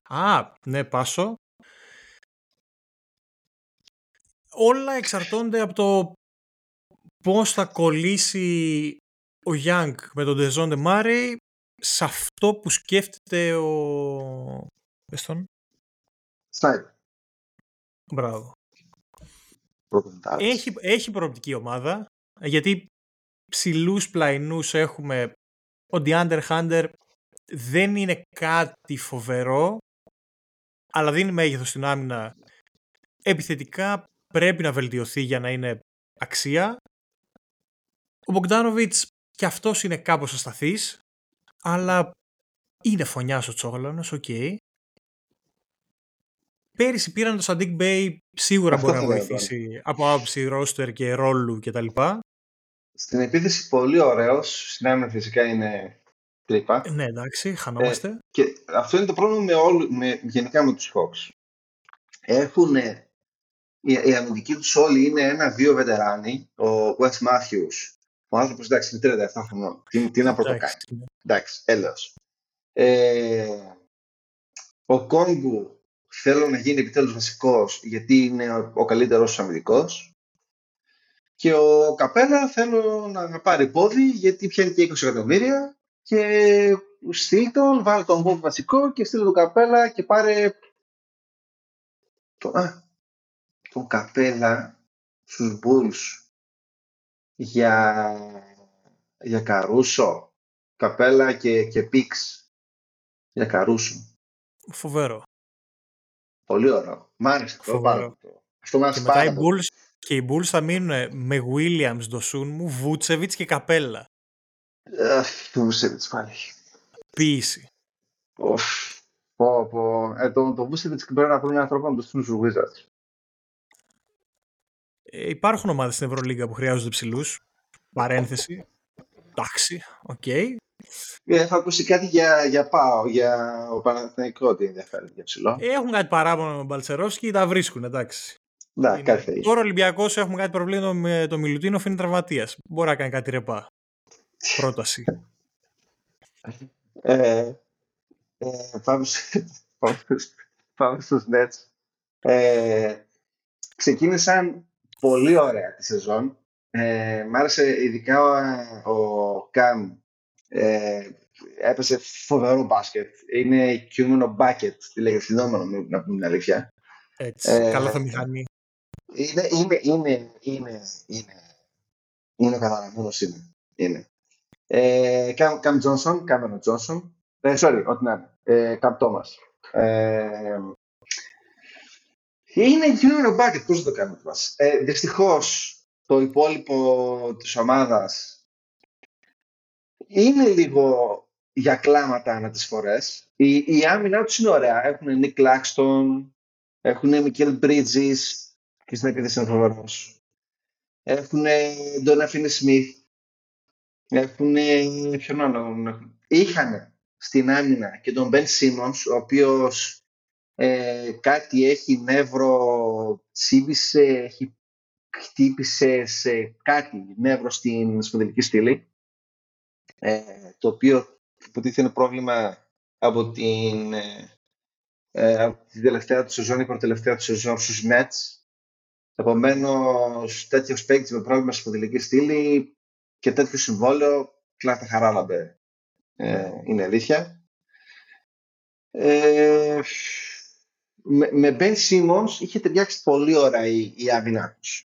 Α, ναι, πάσο. Όλα εξαρτώνται από το πώς θα κολλήσει ο Young με τον Ντεζόντε Μάρεϊ σε αυτό που σκέφτεται ο... Πες τον. Σνάιπερ. Μπράβο. Πρώτον Έχει, έχει προοπτική ομάδα, γιατί ψηλούς πλαϊνούς έχουμε ο DeAndre Hunter δεν είναι κάτι φοβερό, αλλά δίνει μέγεθος στην άμυνα. Επιθετικά πρέπει να βελτιωθεί για να είναι άξια. Ο Bogdanovic και αυτός είναι κάπως ασταθής, αλλά είναι φονιάς ο Τσόγλανος, οκ. Πέρυσι πήραν το Sadiq Bey, σίγουρα Αυτό μπορεί να θα έλεγα βοηθήσει από άποψη ρόστερ και ρόλου κτλ. Στην επίθεση πολύ ωραίος, στην άμυνα φυσικά είναι τρύπα. Ναι, εντάξει, χανόμαστε. Και αυτό είναι το πρόβλημα με όλου, με, γενικά με τους Hawks. Έχουν, οι, οι αμυντικοί τους όλοι είναι ένα-δύο βετεράνοι. Ο Wes Matthews, ο άνθρωπος εντάξει είναι 37 χρονών. Τι, τι να πρωτοκάνει. Εντάξει. Εντάξει, έλεος. Ε, ο Κόγκου θέλω να γίνει επιτέλους βασικός γιατί είναι ο, ο καλύτερος αμυντικός. Και ο Καπέλα θέλω να πάρει πόδι γιατί πιάνει και 20 εκατομμύρια και στείλ τον, βάλει τον Bob βασικό και στείλ τον Καπέλα και πάρε το, α, τον Καπέλα στους Bulls για, για Καρούσο. Καπέλα και, και Πίξ για Καρούσο. Φοβερό. Πολύ ωραίο. Μ' άρεσε αυτό Φοβερό. πάρα πολύ. Αυτό μου Και άρεσε μετά πάρα οι πολύ. Bulls, και οι Bulls θα μείνουν με Williams, Ντοσούνμου, Βούτσεβιτς και Καπέλα. Αχ, το Βουσέβιτς πάλι. Ποιήση. Οφ. Πω, πω. Ε, το, το Βουσέβιτς πρέπει να βρουν έναν τρόπο να το στείλουν στους Wizards. Ε, υπάρχουν ομάδες στην Ευρωλίγκα που χρειάζονται ψηλούς. Παρένθεση. Εντάξει, ok. Okay. Ε, έχω ακούσει κάτι για, για ΠΑΟ, για ο Παναθηναϊκός ότι ενδιαφέρει για ψηλό. Έχουν κάτι παράπονο με τον Μπαλτσερόφσκι, τα βρίσκουν, εντάξει. Ναι, κάτι θα Τώρα ο Ολυμπιακός έχουμε κάτι προβλήμα με το Μιλουτίνο, είναι τραυματίας. Μπορεί να κάνει κάτι ρεπά. Πρόταση. ε, ε, πάμε, πάμε στους Nets. Ε, ξεκίνησαν πολύ ωραία τη σεζόν. Ε, μ' άρεσε ειδικά ο, ο Καμ. Ε, έπεσε φοβερό μπάσκετ. Είναι κιούμενο μπάκετ, τι λέγεται συνόμενο, να πούμε την αλήθεια. Έτσι, ε, καλά θα μηχανή. Είναι, είναι, είναι, είναι, είναι, είναι καταραμένος είναι. είναι. Ε, Καμ Τζόνσον, Κάμερον Τζόνσον, ε, sorry, ό,τι να είναι, ε, Καμ Τόμας. Ε, είναι junior bucket, πώς θα το κάνουμε μας. Ε, δυστυχώς, το υπόλοιπο της ομάδας είναι λίγο για κλάματα ανά τις φορές. Η, η άμυνα τους είναι ωραία. Έχουν Nick Claxton, έχουν Michael Bridges και στην επίθεση είναι φοβερός. Έχουν Donna Finney Smith. Έχουν ποιον άλλον. Είχαν στην άμυνα και τον Ben Simmons, ο οποίος ε, κάτι έχει νεύρο, τσίβησε, έχει χτύπησε σε κάτι νεύρο στην σπονδυλική στήλη, ε, το οποίο υποτίθεται είναι πρόβλημα από την, ε, ε, από την τελευταία του σεζόν ή προτελευταία του σεζόν στους Nets. Επομένως, τέτοιος παίκτης με πρόβλημα στη σπονδυλική στήλη και τέτοιο συμβόλαιο, κλάτα χαράλαμπε, ε, είναι αλήθεια. Ε, με, με Ben Simmons είχε ταιριάξει πολύ ωραία η, η άμυνά τους.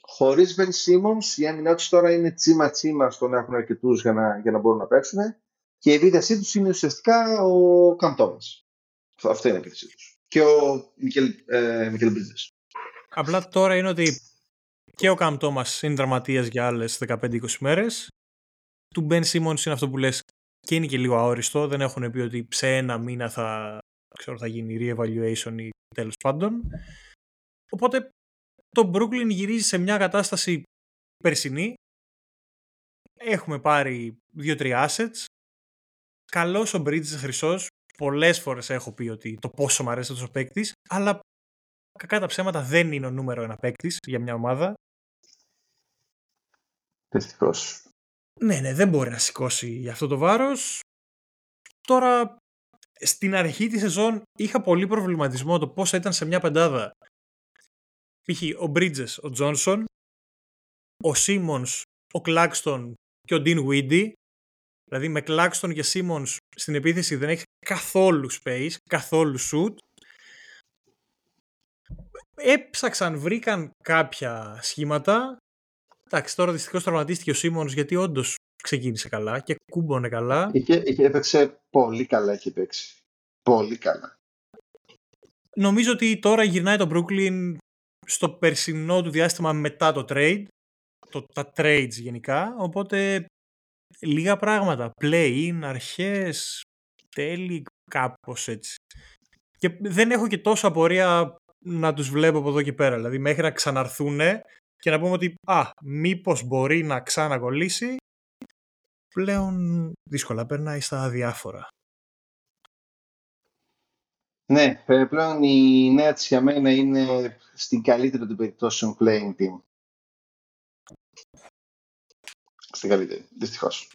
Χωρίς Ben Simmons, η άμυνά τους τώρα είναι τσίμα τσίμα στο να έχουν αρκετούς για να, για να μπορούν να παίξουν και η επίθεσή τους είναι ουσιαστικά ο Καμ Αυτό είναι η επίθεσή τους. Και ο Μικελ, ε, Απλά τώρα είναι ότι και ο Καμ είναι δραματία για άλλες 15-20 μέρες. Του Ben Simmons είναι αυτό που λες και είναι και λίγο αόριστο. Δεν έχουν πει ότι σε ένα μήνα θα ξέρω θα γίνει re-evaluation ή τέλος πάντων. Οπότε το Brooklyn γυρίζει σε μια κατάσταση περσινή. Έχουμε πάρει δύο-τρία assets. Καλός ο Bridges χρυσός. Πολλές φορές έχω πει ότι το πόσο μου αρέσει αυτός ο παίκτης, αλλά κακά τα ψέματα δεν είναι ο νούμερο ένα παίκτης για μια ομάδα. Δυστυχώς. Ναι, ναι, δεν μπορεί να σηκώσει αυτό το βάρος. Τώρα στην αρχή της σεζόν είχα πολύ προβληματισμό το πόσα ήταν σε μια πεντάδα. Π.χ. ο Bridges, ο Johnson, ο Simmons, ο Claxton και ο Dean Weedy. Δηλαδή με Claxton και Simmons στην επίθεση δεν έχει καθόλου space, καθόλου shoot. Έψαξαν, βρήκαν κάποια σχήματα. Εντάξει, τώρα δυστυχώς τραυματίστηκε ο Simmons γιατί όντως ξεκίνησε καλά και κούμπονε καλά. Είχε, είχε έπαιξε πολύ καλά, έχει παίξει. Πολύ καλά. Νομίζω ότι τώρα γυρνάει το Brooklyn στο περσινό του διάστημα μετά το trade, το, τα trades γενικά, οπότε λίγα πράγματα, play-in, αρχές, τέλη, κάπως έτσι. Και δεν έχω και τόσο απορία να τους βλέπω από εδώ και πέρα, δηλαδή μέχρι να ξαναρθούνε και να πούμε ότι α, μήπως μπορεί να ξανακολλήσει, πλέον δύσκολα περνάει στα αδιάφορα. Ναι, ε, πλέον η νέα της για μένα είναι στην καλύτερη των περιπτώσεων playing team. Στην καλύτερη, δυστυχώς.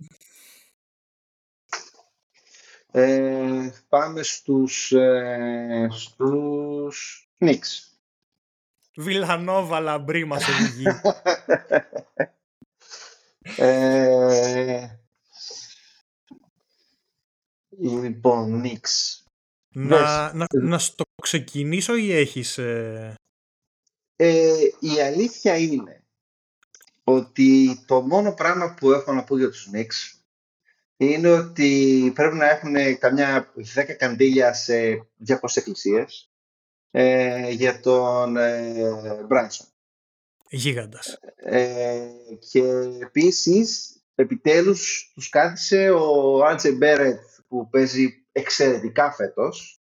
Ε, πάμε στους, ε, στους Knicks. Βιλανόβα λαμπρή μας οδηγεί. (laughs) ε, λοιπόν, Knicks. Να, να, να στο ξεκινήσω ή έχεις... Ε... Ε, η αλήθεια είναι ότι το μόνο πράγμα που έχω να πω για τους Knicks είναι ότι πρέπει να έχουν καμιά 10 καντήλια σε 200 εκκλησίες ε, για τον ε, Μπράνσον. Γίγαντας. Ε, και επίσης, επιτέλους, τους κάθισε ο Άντζε Μπέρετ που παίζει εξαιρετικά φέτος.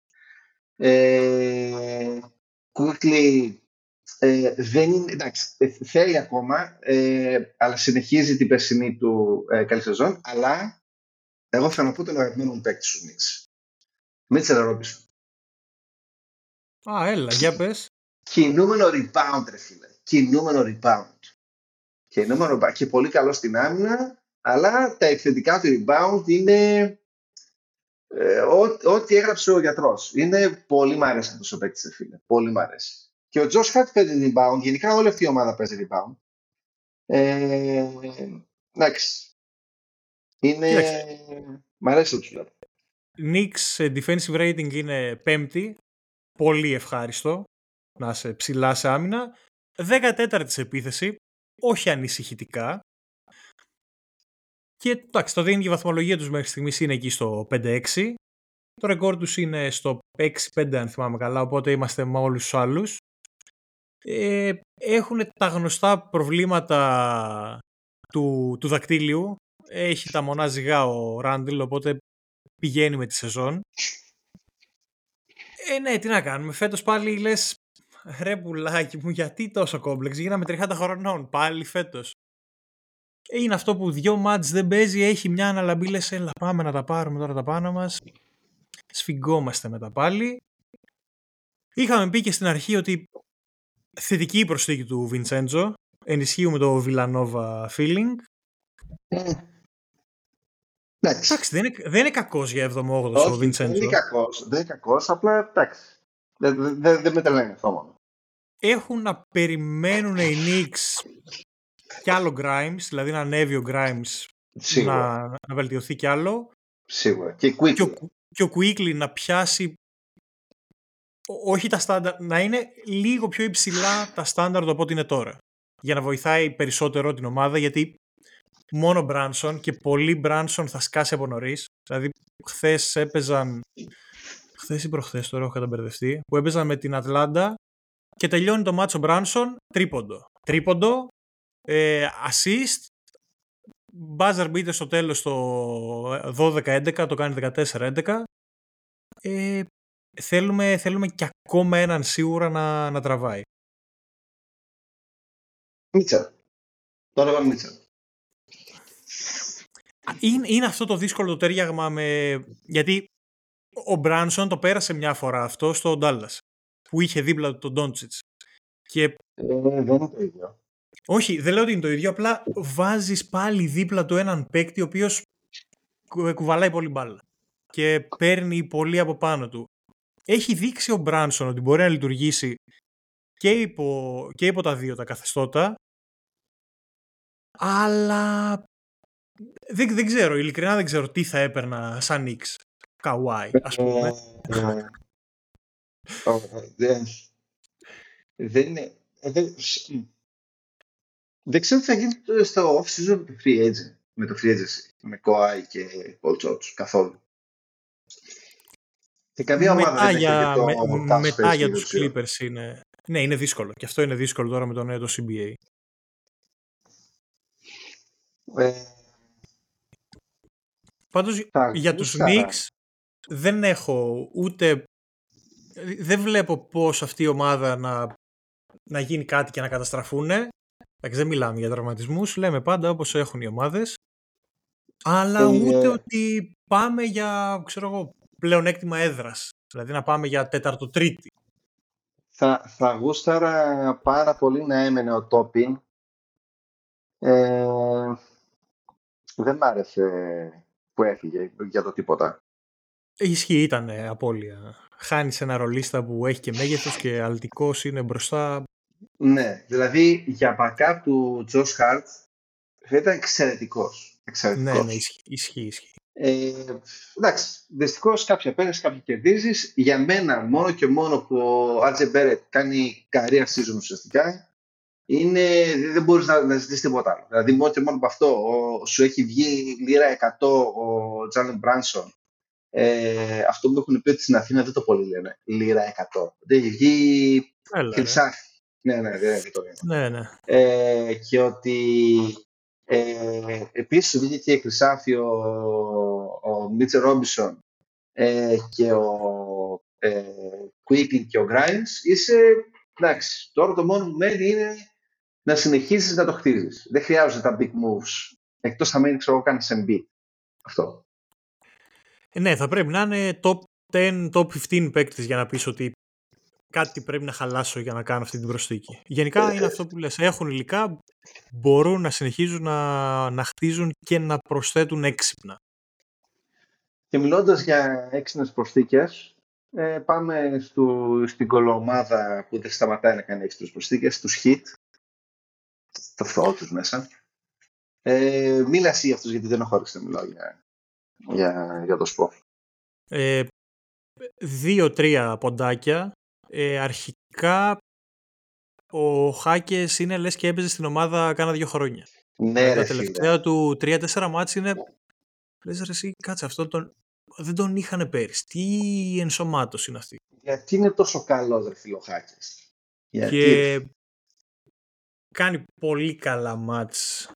Ε, Quickly ε, δεν είναι, εντάξει, ε, θέλει ακόμα, ε, αλλά συνεχίζει την περσινή του ε, καλή σεζόν, αλλά εγώ θα να πω τον αγαπημένο μου παίκτη στους Knicks. Μίτσελ Ρόμπισον. Α, έλα, για πες. Κινούμενο rebound, ρε φίλε. Κινούμενο rebound. Κινούμενο rebound. Και πολύ καλό στην άμυνα, αλλά τα επιθετικά του rebound είναι ε, ό,τι έγραψε ο γιατρός. Είναι πολύ μ' αρέσει αυτό ο παίκτη, φίλε. Πολύ μ' αρέσει. Και ο Τζος Χάτ παίζει rebound. Γενικά όλη αυτή η ομάδα παίζει rebound. Ε, εντάξει. Είναι. Μ' αρέσει να του βλέπω. Knicks defensive rating είναι πέμπτη. Πολύ ευχάριστο να είσαι ψηλά σε άμυνα. 14η επίθεση. Όχι ανησυχητικά. Και εντάξει, το δίνει η βαθμολογία τους μέχρι στιγμής είναι εκεί στο 5-6. Το ρεκόρ τους είναι στο 6-5 αν θυμάμαι καλά, οπότε είμαστε με όλους τους άλλους. Ε, έχουν τα γνωστά προβλήματα του, του δακτύλιου. Έχει τα μονά ζυγά ο Ράντιλ, οπότε πηγαίνει με τη σεζόν. Ε, ναι, τι να κάνουμε. Φέτος πάλι λες, ρε πουλάκι μου, γιατί τόσο κόμπλεξ. Γίναμε 30 χρονών, πάλι φέτος. Είναι αυτό που δυο μάτς δεν παίζει, έχει μια αναλαμπή, λες, έλα πάμε να τα πάρουμε τώρα τα πάνω μας. Σφιγγόμαστε μετά πάλι. Είχαμε πει και στην αρχή ότι θετική η προσθήκη του Βιντσέντζο. Ενισχύουμε το Villanova feeling. Εντάξει, δεν είναι, δεν είναι κακός για 7ο-8ο ο Βιντσέντζο. Δεν είναι κακός, δεν είναι κακός, απλά εντάξει. Δεν, δεν, δεν με τρελαίνει αυτό μόνο. Έχουν να περιμένουν οι Knicks κι άλλο Grimes, δηλαδή να ανέβει ο Grimes να, να βελτιωθεί κι άλλο. Σίγουρα. Και, quickly. και, ο, και ο Quickly να πιάσει όχι τα στάνταρ, να είναι λίγο πιο υψηλά τα στάνταρ από ό,τι είναι τώρα. Για να βοηθάει περισσότερο την ομάδα, γιατί μόνο Μπράνσον και πολύ Μπράνσον θα σκάσει από νωρίς. Δηλαδή, χθες έπαιζαν. Χθες ή προχθές, τώρα έχω καταμπερδευτεί. Που έπαιζαν με την Ατλάντα και τελειώνει το ματς ο Μπράνσον τρίποντο. Τρίποντο, ε, assist, buzzer beater στο τέλος το 12-11, το κάνει 14-11. Ε, θέλουμε, θέλουμε και ακόμα έναν σίγουρα να, να τραβάει. Μίτσα. Τώρα πάμε Μίτσα. Είναι, είναι αυτό το δύσκολο το τέριαγμα με... Γιατί ο Μπράνσον το πέρασε μια φορά αυτό στο Ντάλλας που είχε δίπλα τον Ντόντσιτς. Και... Ε, δεν είναι το ίδιο. Όχι, δεν λέω ότι είναι το ίδιο, απλά βάζεις πάλι δίπλα του έναν παίκτη ο οποίος κουβαλάει πολύ μπάλα και παίρνει πολύ από πάνω του. Έχει δείξει ο Μπράνσον ότι μπορεί να λειτουργήσει και υπό, και υπό τα δύο τα καθεστώτα, αλλά δεν, δεν ξέρω, ειλικρινά δεν ξέρω τι θα έπαιρνα σαν Νίξ. Καουάι, ας πούμε. Δεν είναι... Δεν ξέρω τι θα γίνει στο off-season με το free agent. Με το free agency. Με Kawhi και Paul George. Καθόλου. Και καμία ομάδα μετά δεν για, το με, μετά για τους Clippers είναι... Ναι, είναι δύσκολο. Και αυτό είναι δύσκολο τώρα με το νέο το CBA. Ε, Πάντως για τους Knicks δεν έχω ούτε... Δεν βλέπω πώς αυτή η ομάδα να, να γίνει κάτι και να καταστραφούν. Εντάξει, δεν μιλάμε για τραυματισμούς, λέμε πάντα όπως έχουν οι ομάδες. Αλλά ε, ούτε ότι πάμε για ξέρω εγώ, πλεονέκτημα έδρας. Δηλαδή να πάμε για τέταρτο-τρίτη. Θα, θα γούσταρα πάρα πολύ να έμενε ο Τόπιν. Ε, δεν μ' άρεσε που έφυγε για το τίποτα. Ισχύει, ήταν απώλεια. Χάνεις ένα ρολίστα που έχει και μέγεθος και αλτικός είναι μπροστά. Ναι, δηλαδή για backup του Josh Hart θα ήταν εξαιρετικός. Ναι, ναι, ισχύει, ισχύει. Ε, εντάξει, δυστυχώς κάποια παίρνει, κάποια κερδίζεις. Για μένα, μόνο και μόνο που ο Άτζε Μπέρετ κάνει καρία season ουσιαστικά, είναι, δεν μπορείς να, να ζητήσεις τίποτα άλλο. Δηλαδή, μόνο και μόνο από αυτό, ο, σου έχει βγει λίρα 100 ο Τζάλεν Μπράνσον. Ε, αυτό που έχουν πει ότι στην Αθήνα δεν το πολύ λένε. Λίρα 100. Δεν έχει βγει χρυσάφι. Ναι, ναι, δεν είναι το Ναι, ναι. Ε, και ότι ε, επίσης βγήκε και χρυσάφι ο, ο Μίτσε Ρόμπισον ε, και ο ε, και ο Grimes είσαι εντάξει, τώρα το μόνο που μένει είναι να συνεχίσεις να το χτίζεις. Δεν χρειάζονται τα big moves. Εκτός αν μείνει, ξέρω εγώ, κάνεις MB. Αυτό. Ε, ναι, θα πρέπει να είναι top 10, top 15 παίκτες για να πεις ότι κάτι πρέπει να χαλάσω για να κάνω αυτή την προσθήκη. Γενικά είναι αυτό που λες. Έχουν υλικά, μπορούν να συνεχίζουν να, να χτίζουν και να προσθέτουν έξυπνα. Και μιλώντας για έξυπνες προσθήκες, ε, πάμε στο, στην κολομάδα που δεν σταματάει να κάνει έξυπνες προσθήκες, τους Hit. Το Θεό τους μέσα. Ε, μίλα εσύ για αυτούς, γιατί δεν έχω όρεξη να μιλάω για, για, για το σπορ. Ε, Δύο-τρία ποντάκια. Ε, αρχικά ο Χάκες είναι λες και έπαιζε στην ομάδα κάνα δύο χρόνια. Ναι, Τα τελευταία του 3-4 μάτς είναι... Λες ρε εσύ, κάτσε αυτό τον... Δεν τον είχαν πέρυσι. Τι ενσωμάτωση είναι αυτή; Γιατί είναι τόσο καλός ρε φίλο Χάκες; Γιατί... Και κάνει πολύ καλά μάτς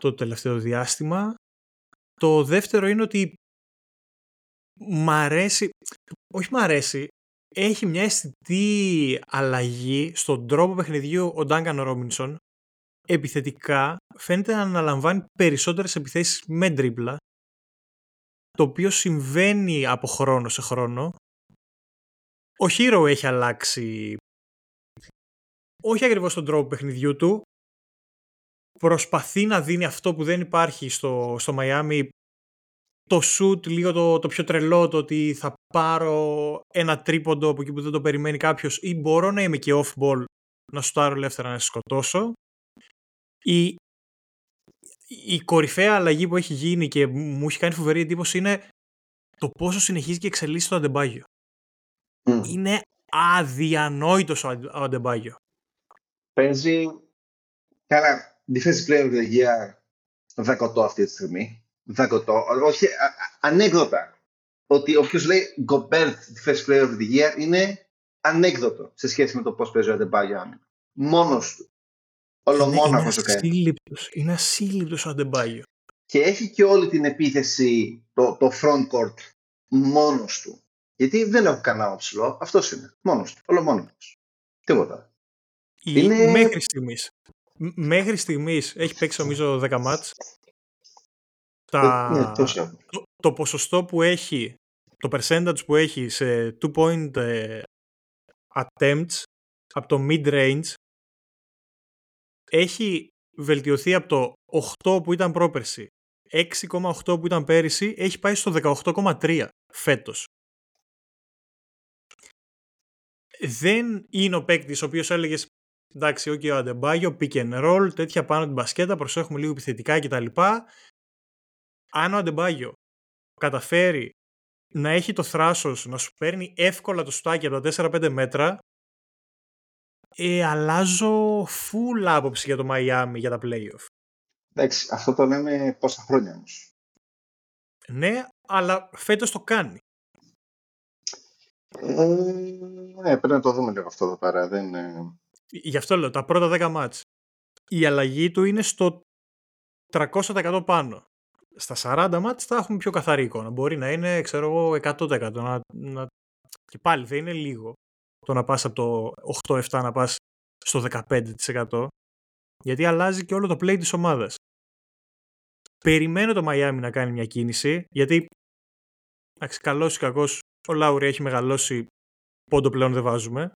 το τελευταίο διάστημα. Το δεύτερο είναι ότι μ' αρέσει, όχι μ' αρέσει, έχει μια αισθητή αλλαγή στον τρόπο παιχνιδιού ο Ντάγκαν Ρόμινσον. Επιθετικά φαίνεται να αναλαμβάνει περισσότερες επιθέσεις με τρίπλα, το οποίο συμβαίνει από χρόνο σε χρόνο. Ο Hero έχει αλλάξει όχι ακριβώς τον τρόπο παιχνιδιού του, προσπαθεί να δίνει αυτό που δεν υπάρχει στο, στο Miami το shoot λίγο το, το πιο τρελό το ότι θα πάρω ένα τρίποντο από εκεί που δεν το περιμένει κάποιος ή μπορώ να είμαι και off ball να σουτάρω ελεύθερα να σε σκοτώσω η, η κορυφαία αλλαγή που έχει γίνει και μου έχει κάνει φοβερή εντύπωση είναι το πόσο συνεχίζει και εξελίσσει το Αντεμπάγιο. Mm. Είναι αδιανόητος ο Αντεμπάγιο. Παίζει καλά defensive player of the year δεκοτό αυτή τη στιγμή. Δεκοτό. Όχι, ανέκδοτα. Ότι όποιος λέει Gobert defensive player of the year είναι ανέκδοτο σε σχέση με το πώς παίζει ο Αντεμπάγιο άμυνα. Μόνος του. Ολομόναχος το κάνει. Είναι ασύλληπτος ο Αντεμπάγιο. Και έχει και όλη την επίθεση, το, το front court, μόνος του. Γιατί δεν έχω κανένα ψηλό. Αυτός είναι. Μόνος του. Ολομόναχος. Τίποτα. Είναι... Μέχρι στιγμής μέχρι στιγμής έχει παίξει νομίζω 10 μάτς. Τα... Ναι, το, το, ποσοστό που έχει, το percentage που έχει σε 2 point ε, attempts από το mid-range έχει βελτιωθεί από το 8 που ήταν πρόπερση 6,8 που ήταν πέρυσι έχει πάει στο 18,3 φέτος. Δεν είναι ο παίκτης ο οποίος έλεγες Εντάξει, okay, ο Αντεμπάγιο, pick and roll, τέτοια πάνω την μπασκέτα, προσέχουμε λίγο επιθετικά κτλ. Αν ο Αντεμπάγιο καταφέρει να έχει το θράσος να σου παίρνει εύκολα το στάκι από τα 4-5 μέτρα, ε, αλλάζω full άποψη για το Miami για τα playoff. Εντάξει, αυτό το λέμε πόσα χρόνια όμως. Ναι, αλλά φέτος το κάνει. Ε, ναι, πρέπει να το δούμε λίγο αυτό εδώ πέρα. Δεν, Γι' αυτό λέω, τα πρώτα 10 μάτς. Η αλλαγή του είναι στο 300% πάνω. Στα 40 μάτς θα έχουμε πιο καθαρή εικόνα. Μπορεί να είναι, ξέρω εγώ, 100%. Να, να... Και πάλι δεν είναι λίγο το να πας από το 8-7 να πας στο 15%. Γιατί αλλάζει και όλο το play της ομάδας. Περιμένω το Miami να κάνει μια κίνηση, γιατί εντάξει, καλός ή κακός ο Λάουρι έχει μεγαλώσει πόντο πλέον δεν βάζουμε.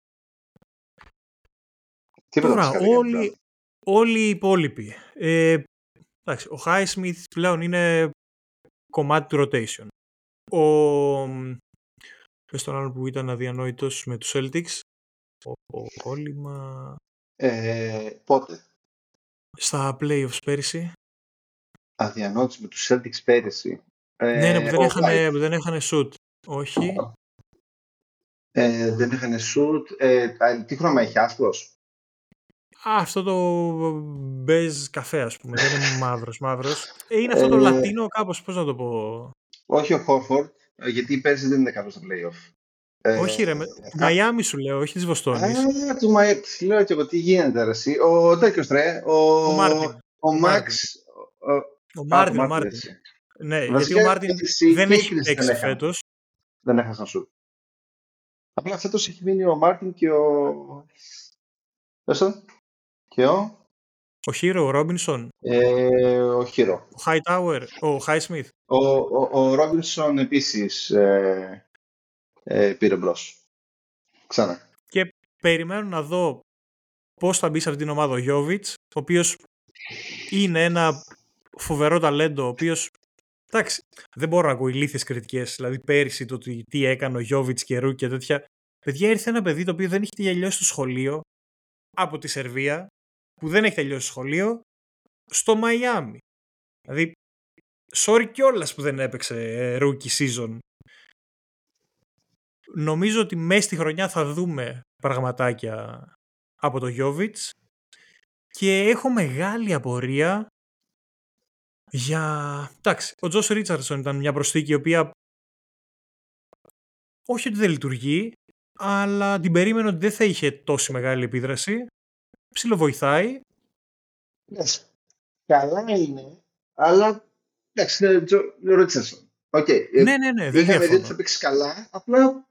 Τώρα, όλοι, όλοι οι υπόλοιποι. Ε, εντάξει, ο Highsmith πλέον είναι κομμάτι του rotation. Ο, πες τον άλλο που ήταν αδιανόητος με τους Celtics, ο, ο Κόλλημα... Ε, πότε; Στα playoffs πέρυσι. Αδιανόητος με τους Celtics πέρυσι. Ε, ναι, ναι, που δεν, είχαν, που δεν είχαν shoot. Όχι. Ε, δεν είχαν shoot. Ε, τι χρώμα έχει, άσπρος; Α, αυτό το μπέζ καφέ, ας πούμε. Δεν είναι μαύρος. μαύρος. Ε, είναι αυτό το ε, λατίνο, κάπως, πώς να το πω; Όχι ο Χόρφορντ, ε, γιατί πέρσι δεν είναι κάποιο στο playoff. όχι, ρε. Του Μαϊάμι σου λέω, όχι της Βοστόνης. Α, του Μαϊάμι. Λέω και εγώ τι γίνεται, ρε. Εσύ. Ο τέτοιος τρε. Ο, ο Μάρτιν. Ο Μαξ. Ο Μάρτιν. Ο Μάρτιν. Ναι, γιατί ο Μάρτιν δεν έχει παίξει φέτος. Δεν έχασαν σου. Απλά φέτος έχει μείνει ο Μάρτιν και ο Πες Και ο... Ο Χίρο, ο Ρόμπινσον. Ε, ο Χίρο. Ο Hightower, ο Highsmith. Ο, ο, ο Ρόμπινσον επίσης ε, ε, πήρε μπρος. Ξανά. Και περιμένω να δω πώς θα μπει σε αυτήν την ομάδα ο Γιώβιτς, ο οποίος είναι ένα φοβερό ταλέντο, ο οποίος Εντάξει, δεν μπορώ να ακούω ηλίθιες κριτικές. Δηλαδή, πέρυσι το τι έκανε ο Γιώβιτ καιρού και τέτοια. Παιδιά, ήρθε ένα παιδί το οποίο δεν έχει τελειώσει το σχολείο από τη Σερβία, που δεν έχει τελειώσει το σχολείο, στο Μαϊάμι. Δηλαδή, sorry κιόλας που δεν έπαιξε ε, rookie season. Νομίζω ότι μέσα στη χρονιά θα δούμε πραγματάκια από το Γιώβιτς και έχω μεγάλη απορία για... Εντάξει, ο Τζος Ρίτσαρdsον ήταν μια προσθήκη η οποία όχι ότι δεν λειτουργεί, αλλά την περίμενε ότι δεν θα είχε τόση μεγάλη επίδραση. Ψιλοβοηθάει. Yes. Καλά είναι, αλλά εντάξει, είναι ο Ρίτσαρdsον. Okay. Ναι, ναι, ναι, δεν Είχαμε δει ότι θα παίξει καλά, απλά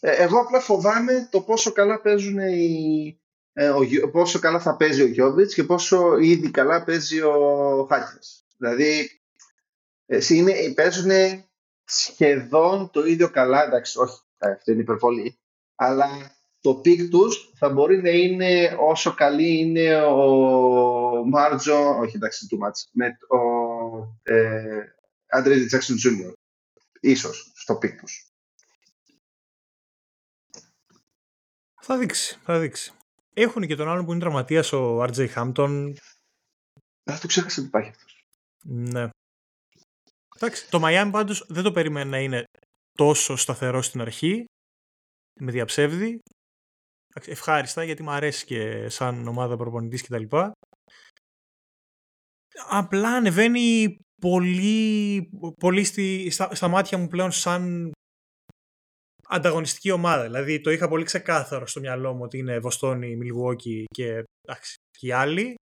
ε, εγώ απλά φοβάμαι το πόσο καλά παίζουν οι, ε, ο, πόσο καλά θα παίζει ο Γιώβιτς και πόσο ήδη καλά παίζει ο Χάκερς. Δηλαδή, εσύ είναι, παίζουν σχεδόν το ίδιο καλά, εντάξει, όχι, αυτό είναι υπερβολή, αλλά το peak τους θα μπορεί να είναι όσο καλή είναι ο Μάρτζον, όχι εντάξει, too much, με ο ε, Αντρέ Τζάκσον Τζούνιορ, ίσως, στο peak τους. Θα δείξει, θα δείξει. Έχουν και τον άλλον που είναι τραυματίας ο RJ Hampton. Α, το ξέχασα ότι υπάρχει αυτός. Ναι. Εντάξει, το Miami πάντως δεν το περίμενε να είναι τόσο σταθερό στην αρχή. Με διαψεύδι. Ευχάριστα γιατί μου αρέσει και σαν ομάδα προπονητής κτλ. Απλά ανεβαίνει πολύ, πολύ στη, στα, στα μάτια μου πλέον σαν ανταγωνιστική ομάδα. Δηλαδή το είχα πολύ ξεκάθαρο στο μυαλό μου ότι είναι Βοστόνη, Μιλγουόκι και, και οι άλλοι.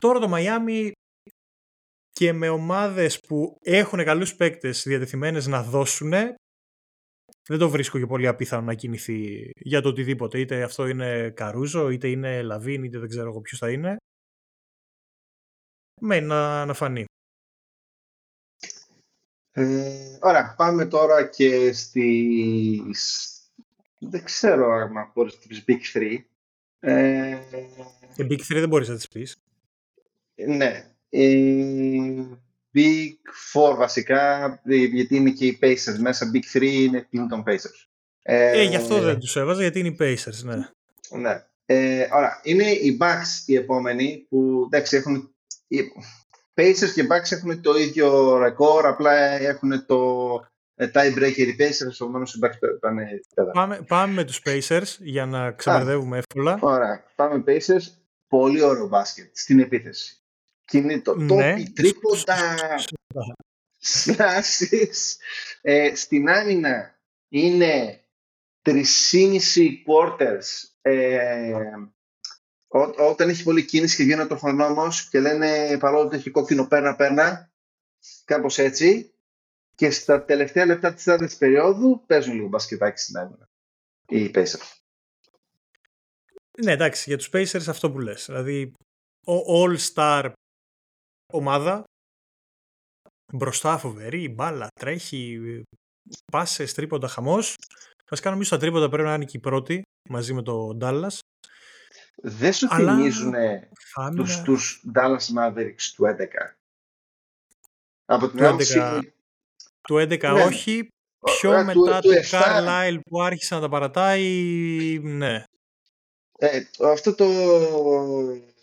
Τώρα το Μαϊάμι και με ομάδες που έχουν καλούς παίκτες διατεθειμένες να δώσουν δεν το βρίσκω και πολύ απίθανο να κινηθεί για το οτιδήποτε. Είτε αυτό είναι Καρούζο, είτε είναι Λαβίν, είτε δεν ξέρω εγώ ποιος θα είναι. Μένει να, να φανεί. Ε, ωραία, πάμε τώρα και στις... Δεν ξέρω αν μπορείς να πεις Big 3. Ε, και Big 3 δεν μπορείς να τις πεις. Ναι. Ε, Big 4 βασικά, ε, γιατί είναι και οι Pacers μέσα. Big 3 είναι πλήν των Pacers. Ε, ε, γι' αυτό δεν τους έβαζα, γιατί είναι οι Pacers, ναι. Ναι. Ε, ωραία. Είναι οι Bucks οι επόμενοι που εντάξει, έχουν Pacers και Bucks έχουν το ίδιο ρεκόρ, απλά έχουν το ε, tie breaker οι Pacers, επομένως οι Bucks πάνε Πάμε, πάμε με τους Pacers για να ξεμπερδεύουμε εύκολα. Ωραία, πάμε Pacers. Πολύ ωραίο μπάσκετ στην επίθεση. Και είναι το ναι. top τρίποτα σλάσεις. Ε, στην άμυνα είναι 3,5 quarters ε, Ό, όταν έχει πολύ κίνηση και γίνεται ο χρονόμο και λένε παρόλο ότι έχει κόκκινο πέρνα πέρνα, κάπως έτσι. Και στα τελευταία λεπτά της τέταρτη περίοδου παίζουν λίγο μπασκετάκι στην άμυνα. Οι Pacers. Ναι, εντάξει, για τους Pacers αυτό που λες. Δηλαδή, ο All-Star ομάδα, μπροστά φοβερή, μπάλα, τρέχει, πάσες, τρίποντα, χαμός. Βασικά νομίζω στα τρίποντα πρέπει να είναι και η πρώτη, μαζί με το Dallas. Δεν σου Αλλά... θυμίζουν τους, τους Dallas Mavericks του 11. Από την άποψη... Του 11 ναι. όχι, πιο ε, μετά του, του Carlisle που άρχισε να τα παρατάει, ναι. Ε, αυτό το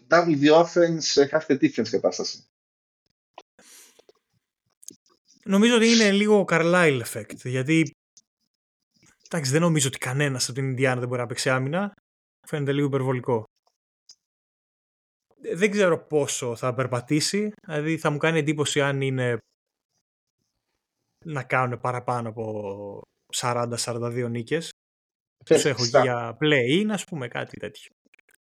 double the offense half the defense κατάσταση. Νομίζω ότι είναι λίγο Carlisle effect, γιατί εντάξει, δεν νομίζω ότι κανένας από την Ινδιάνα δεν μπορεί να παίξει άμυνα φαίνεται λίγο υπερβολικό. Δεν ξέρω πόσο θα περπατήσει, δηλαδή θα μου κάνει εντύπωση αν είναι να κάνουν παραπάνω από 40-42 νίκες. Τους έχω για play-in, ας πούμε, κάτι τέτοιο.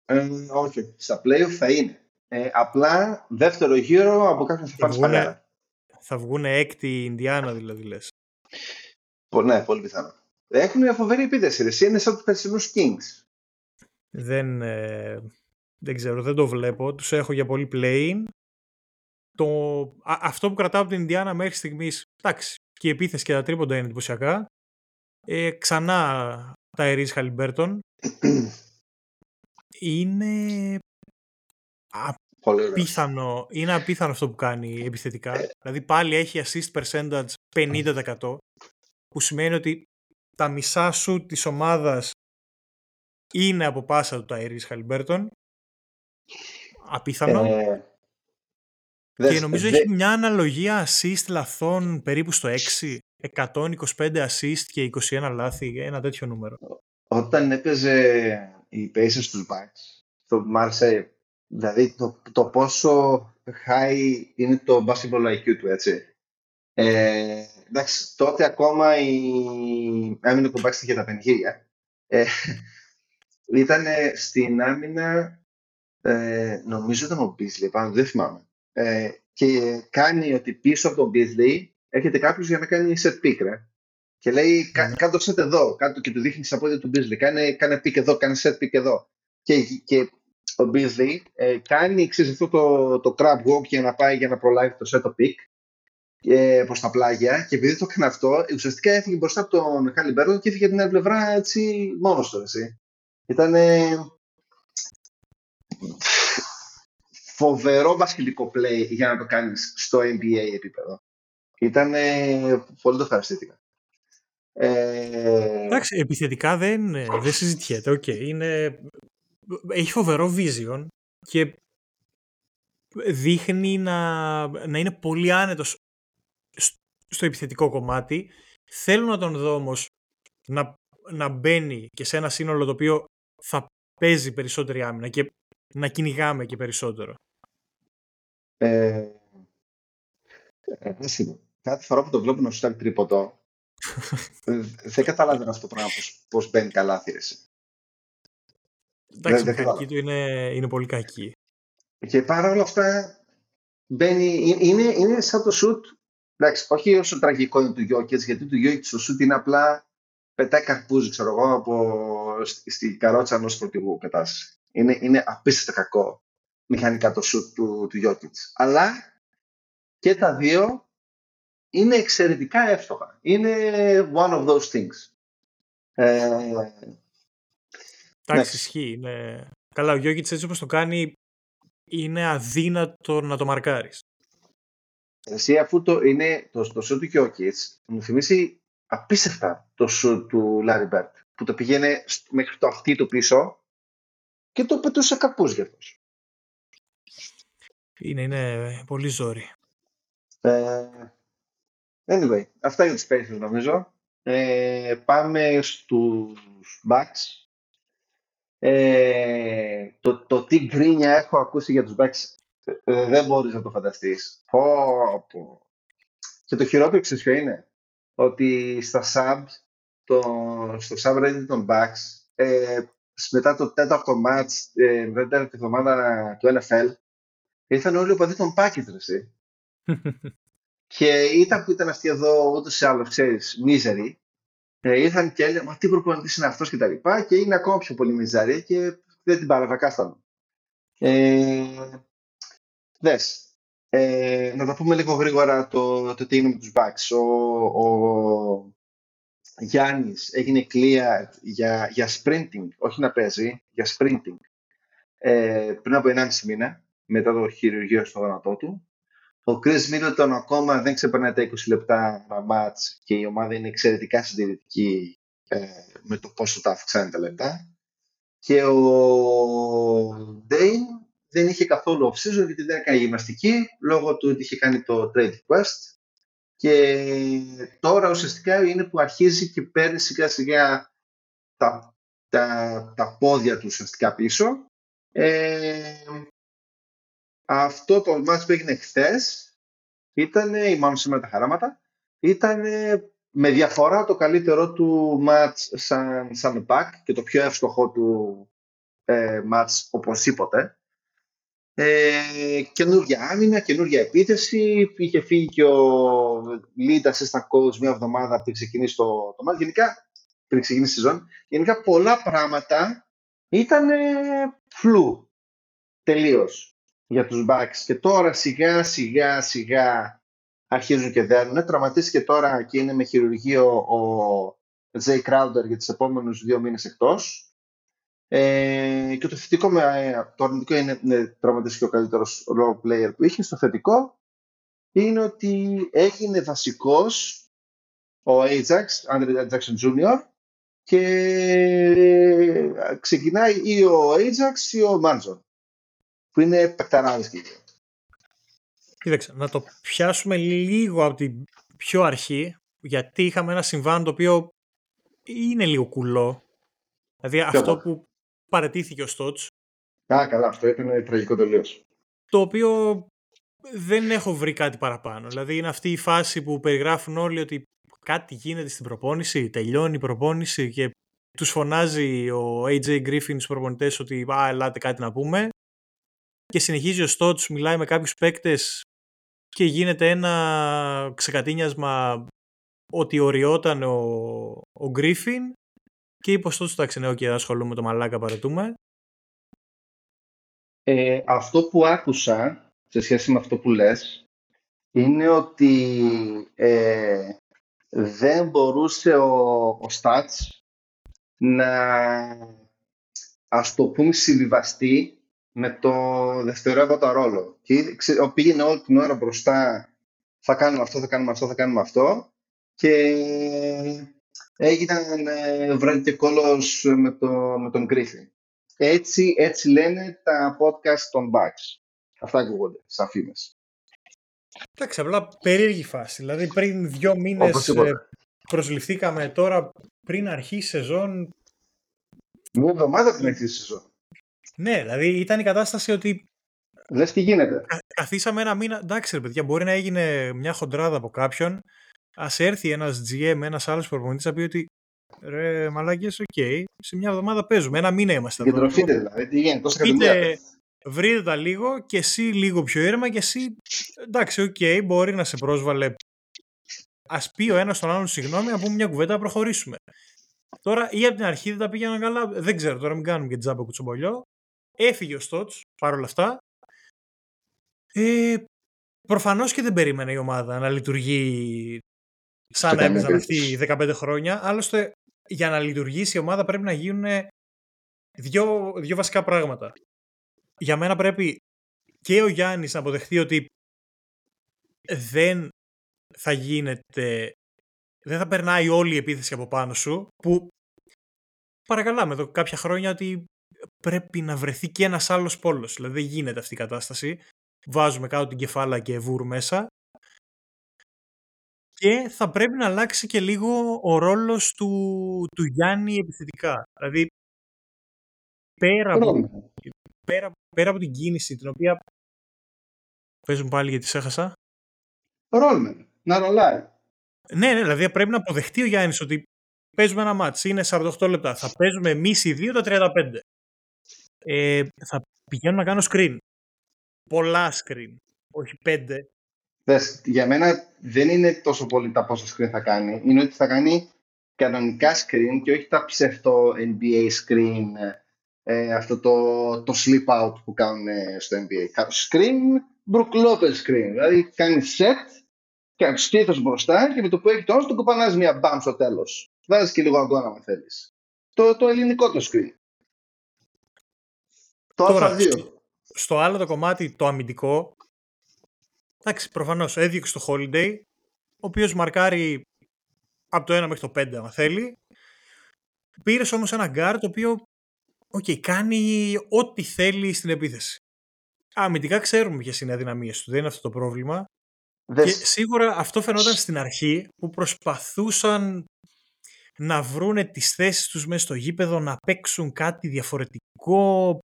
Ε, όχι, στα play θα είναι. Ε, απλά δεύτερο γύρο από κάποιον θα πάνε Θα βγουν έκτη Ινδιάνα δηλαδή λες. Ναι, πολύ πιθανό. Έχουν φοβερή επίθεση. Είναι σαν τους περσινούς Kings. Δεν, ε, δεν ξέρω, δεν το βλέπω. Τους έχω για πολύ playing. Το, αυτό που κρατάω από την Ινδιάνα μέχρι στιγμής, εντάξει, και η επίθεση και τα τρίποντα είναι εντυπωσιακά. Ε, ξανά τα Ερίζ Χαλιμπέρτον. (clears throat) είναι απίθανο, είναι απίθανο αυτό που κάνει επιθετικά. Ε. Δηλαδή πάλι έχει assist percentage 50% που σημαίνει ότι τα μισά σου της ομάδας είναι από πάσα του Ταϊρής Χαλιμπέρτον. Απίθανο. Ε, και νομίζω έχει μια αναλογία assist λαθών περίπου στο 6. 125 assist και 21 λάθη, ένα τέτοιο νούμερο. Όταν έπαιζε οι Pacers στους Bucks, το Marseille, δηλαδή το, το πόσο high είναι το basketball IQ του, έτσι. Ε, εντάξει, τότε ακόμα η άμυνα του Bucks είχε τα πενιγύρια. Ε, (laughs) ήταν στην άμυνα, ε, νομίζω ήταν ο Beasley, πάνω δεν θυμάμαι. Ε, και κάνει ότι πίσω από τον Beasley έρχεται κάποιος για να κάνει set pick, ρε. Και λέει, mm. κάνε το set εδώ, κάτω και του δείχνει στα πόδια του Beasley. Κάνε, κάνε pick εδώ, κάνε set pick εδώ. Και, και ο Beasley ε, κάνει ξέρεις, αυτό το, το crab walk για να πάει για να προλάβει το set pick ε, προς τα πλάγια. Και επειδή το έκανε αυτό, ουσιαστικά έφυγε μπροστά από τον Χάλι Μπέρντον και έφυγε από την άλλη πλευρά έτσι μόνος του. Ήταν φοβερό μπασκετικό play για να το κάνεις στο NBA επίπεδο. Ήταν πολύ το ευχαριστήθηκα. Ε... Εντάξει, επιθετικά δεν, δεν συζητιέται. Okay. Είναι... Έχει φοβερό vision και δείχνει να, να είναι πολύ άνετος στο επιθετικό κομμάτι. Θέλω να τον δω όμως να, να μπαίνει και σε ένα σύνολο το οποίο θα παίζει περισσότερη άμυνα και να κυνηγάμε και περισσότερο. Ε, ε, κάθε φορά που το βλέπω να σου κάνει τρίποτο, (laughs) ε, δεν καταλαβαίνω αυτό το πράγμα πώς, πώς μπαίνει καλά θύρεση. Εντάξει, η κακή του είναι, είναι πολύ κακή. Και παρά όλα αυτά, μπαίνει, είναι, είναι σαν το σουτ, εντάξει, όχι όσο τραγικό είναι του Γιώκετς, γιατί του Γιώκετς το σουτ είναι απλά πετάει καρπούζι, ξέρω εγώ, από, στη καρότσα ενός σπορτιβού κατάσταση. Είναι, είναι απίστευτα κακό μηχανικά το σουτ του, του Γιόκιτς. Αλλά και τα δύο είναι εξαιρετικά εύστοχα. Είναι one of those things. Ε, Εντάξει, ναι. ισχύει. Είναι... Καλά, ο Γιόκιτς έτσι όπως το κάνει είναι αδύνατο να το μαρκάρεις. Εσύ αφού το είναι το, το σουτ του Γιόκιτς μου θυμίσει απίστευτα το σουτ του Λάρι Μπερντ που το πηγαίνει μέχρι το αυτί του πίσω και το πετούσε καπούς για αυτός. Είναι, είναι πολύ ζόρι. Ε, anyway, αυτά για τους Pacers νομίζω. Ε, πάμε στους Bucks. Ε, το, το τι γκρίνια έχω ακούσει για τους Bucks ε, δεν μπορείς να το φανταστείς. Πω, πω. Και το χειρότερο ξέρεις ποιο είναι; Ότι στα sub, το, στο subreddit των Bucks, ε, μετά το τέταρτο match, ε, μετά την τέταρτη εβδομάδα του NFL, ήρθαν όλοι οι οπαδοί των Packers, (laughs) και ήταν που ήταν αυτοί εδώ ούτως ή άλλως, ξέρεις, μίζεροι. Ε, ήρθαν και έλεγαν Μα τι προπονητής είναι αυτός και τα λοιπά. Και είναι ακόμα πιο πολύ μιζαροί και δεν την παραβακάσταναν. Ε, δες, ε, να τα πούμε λίγο γρήγορα το, το τι είναι με τους Bucks. Ο, ο Γιάννης έγινε clear για, για sprinting, όχι να παίζει, για sprinting, ε, πριν από 1,5 μήνα μετά το χειρουργείο στο γόνατό του. Ο Chris Middleton ακόμα δεν ξεπερνάει τα 20 λεπτά ένα μάτς και η ομάδα είναι εξαιρετικά συντηρητική ε, με το πόσο τα αυξάνει τα λεπτά. Και ο Dane δεν είχε καθόλου off γιατί δεν έκανε γυμναστική λόγω του ότι είχε κάνει το trade request και τώρα ουσιαστικά είναι που αρχίζει και παίρνει σιγά σιγά τα, τα, τα πόδια του ουσιαστικά πίσω ε, αυτό το μάτς που έγινε χθες ήταν, ή μάλλον σήμερα τα χαράματα, ήταν με διαφορά το καλύτερό του μάτς σαν, σαν back και το πιο εύστοχο του ε, μάτς οπωσδήποτε. Ε, καινούργια άμυνα, καινούργια επίθεση. Είχε φύγει και ο Λίντα στα coach μια εβδομάδα πριν ξεκινήσει το, το μάτς. Γενικά, πριν ξεκινήσει η ζώνη. Γενικά πολλά πράγματα ήταν φλου τελείως για τους Bucks και τώρα σιγά σιγά σιγά αρχίζουν και δένουν. Τραυματίστηκε τώρα και είναι με χειρουργείο ο Jay Crowder για τις επόμενους δύο μήνες εκτός. Ε, και το θετικό με το αρνητικό είναι ναι, τραυματίστηκε ο καλύτερος role player που είχε. Στο θετικό είναι ότι έγινε βασικός ο Ajax, Andre Jackson Jr. και ξεκινάει ή ο Ajax ή ο Manson που είναι παικταράδες και Κοίταξε, να το πιάσουμε λίγο από την πιο αρχή, γιατί είχαμε ένα συμβάν το οποίο είναι λίγο κουλό. Δηλαδή αυτό που παρετήθηκε ο Στότς. Α, καλά, αυτό ήταν τραγικό τελείως. Το οποίο δεν έχω βρει κάτι παραπάνω. Δηλαδή είναι αυτή η φάση που περιγράφουν όλοι ότι κάτι γίνεται στην προπόνηση, τελειώνει η προπόνηση και τους φωνάζει ο AJ Griffin στους προπονητές ότι «Α, ελάτε κάτι να πούμε» και συνεχίζει ο Στότς, μιλάει με κάποιους παίκτες και γίνεται ένα ξεκατίνιασμα ότι οριόταν ο, ο Γκρίφιν και είπε στο εντάξει ναι, okay, ασχολούμαι με το μαλάκα, παρετούμε. Ε, αυτό που άκουσα σε σχέση με αυτό που λες είναι ότι ε, δεν μπορούσε ο, ο Στάτς να ας το πούμε συμβιβαστεί με το δευτερεύοντα ρόλο. Και πήγαινε όλη την ώρα μπροστά, θα κάνουμε αυτό, θα κάνουμε αυτό, θα κάνουμε αυτό και έγιναν ε, βράδυ και κόλος με, το, με τον Γκρίφιν. Έτσι, έτσι λένε τα podcast των Bucks. Αυτά ακούγονται, σαν φήμες. Εντάξει, απλά περίεργη φάση. Δηλαδή πριν δύο μήνες ε, προσληφθήκαμε τώρα πριν αρχίσει η σεζόν. Μια εβδομάδα πριν αρχίσει η σεζόν. Ναι, δηλαδή ήταν η κατάσταση ότι. Λες τι γίνεται. Καθίσαμε ένα μήνα. Εντάξει, ρε παιδιά, μπορεί να έγινε μια χοντράδα από κάποιον. Ας έρθει ένας GM, ένας άλλος προπονητής, να πει ότι ρε μαλάκια, ok, okay, σε μια εβδομάδα παίζουμε. Ένα μήνα είμαστε εδώ. Και ντραπείτε δηλαδή, τι γίνεται, τόσα εκατομμύρια. Βρείτε τα λίγο και εσύ λίγο πιο ήρεμα και εσύ. Εντάξει, ok, okay, μπορεί να σε πρόσβαλε. Ας πει ο ένας τον άλλον συγγνώμη, να πούμε μια κουβέντα να προχωρήσουμε. Τώρα ή από την αρχή δεν τα πήγαιναν καλά. Δεν ξέρω τώρα, μην κάνουμε και τζάμπα κουτσομπολιό. Έφυγε ο Στότς παρόλα αυτά. Ε, προφανώς και δεν περίμενε η ομάδα να λειτουργεί σαν να έπαιζαν αυτοί 15 χρόνια. Άλλωστε, για να λειτουργήσει η ομάδα πρέπει να γίνουν δύο, δύο βασικά πράγματα. Για μένα πρέπει και ο Γιάννης να αποδεχτεί ότι δεν θα γίνεται, δεν θα περνάει όλη η επίθεση από πάνω σου, που παρακαλάμε εδώ κάποια χρόνια ότι πρέπει να βρεθεί και ένας άλλος πόλος. Δηλαδή δεν γίνεται αυτή η κατάσταση. Βάζουμε κάτω την κεφάλα και βούρ μέσα. Και θα πρέπει να αλλάξει και λίγο ο ρόλος του, του Γιάννη επιθετικά. Δηλαδή, πέρα από, πέρα, πέρα από την κίνηση, την οποία... Παίζουν πάλι γιατί σε έχασα. Ρόλμεν. Να ρολάει. Ναι, ναι, δηλαδή πρέπει να αποδεχτεί ο Γιάννης ότι παίζουμε ένα μάτς, είναι 48 λεπτά. Θα παίζουμε εμείς οι δύο τα 35 ε, θα πηγαίνω να κάνω screen. Πολλά screen, όχι πέντε. Δες, για μένα δεν είναι τόσο πολύ τα πόσα screen θα κάνει. Είναι ότι θα κάνει κανονικά screen και όχι τα ψευτό NBA screen, ε, αυτό το, το slip out που κάνουν στο NBA. Screen, Brook Lopez screen. Δηλαδή κάνει set, κάνει στήθο μπροστά και με το που έχει τόσο το κοπανάζει μια μπαμ στο τέλος. Βάζεις και λίγο αγκώνα αν θέλεις. Το, το ελληνικό το screen. Τώρα, στο, άλλο το κομμάτι, το αμυντικό, εντάξει, προφανώς έδιωξε το Holiday, ο οποίος μαρκάρει από το 1 μέχρι το 5 αν θέλει. Πήρες όμως ένα γκάρ το οποίο okay, κάνει ό,τι θέλει στην επίθεση. Αμυντικά ξέρουμε ποιες είναι οι αδυναμίες του, δεν είναι αυτό το πρόβλημα. Και σίγουρα αυτό φαινόταν στην αρχή που προσπαθούσαν να βρούνε τις θέσεις τους μέσα στο γήπεδο, να παίξουν κάτι διαφορετικό,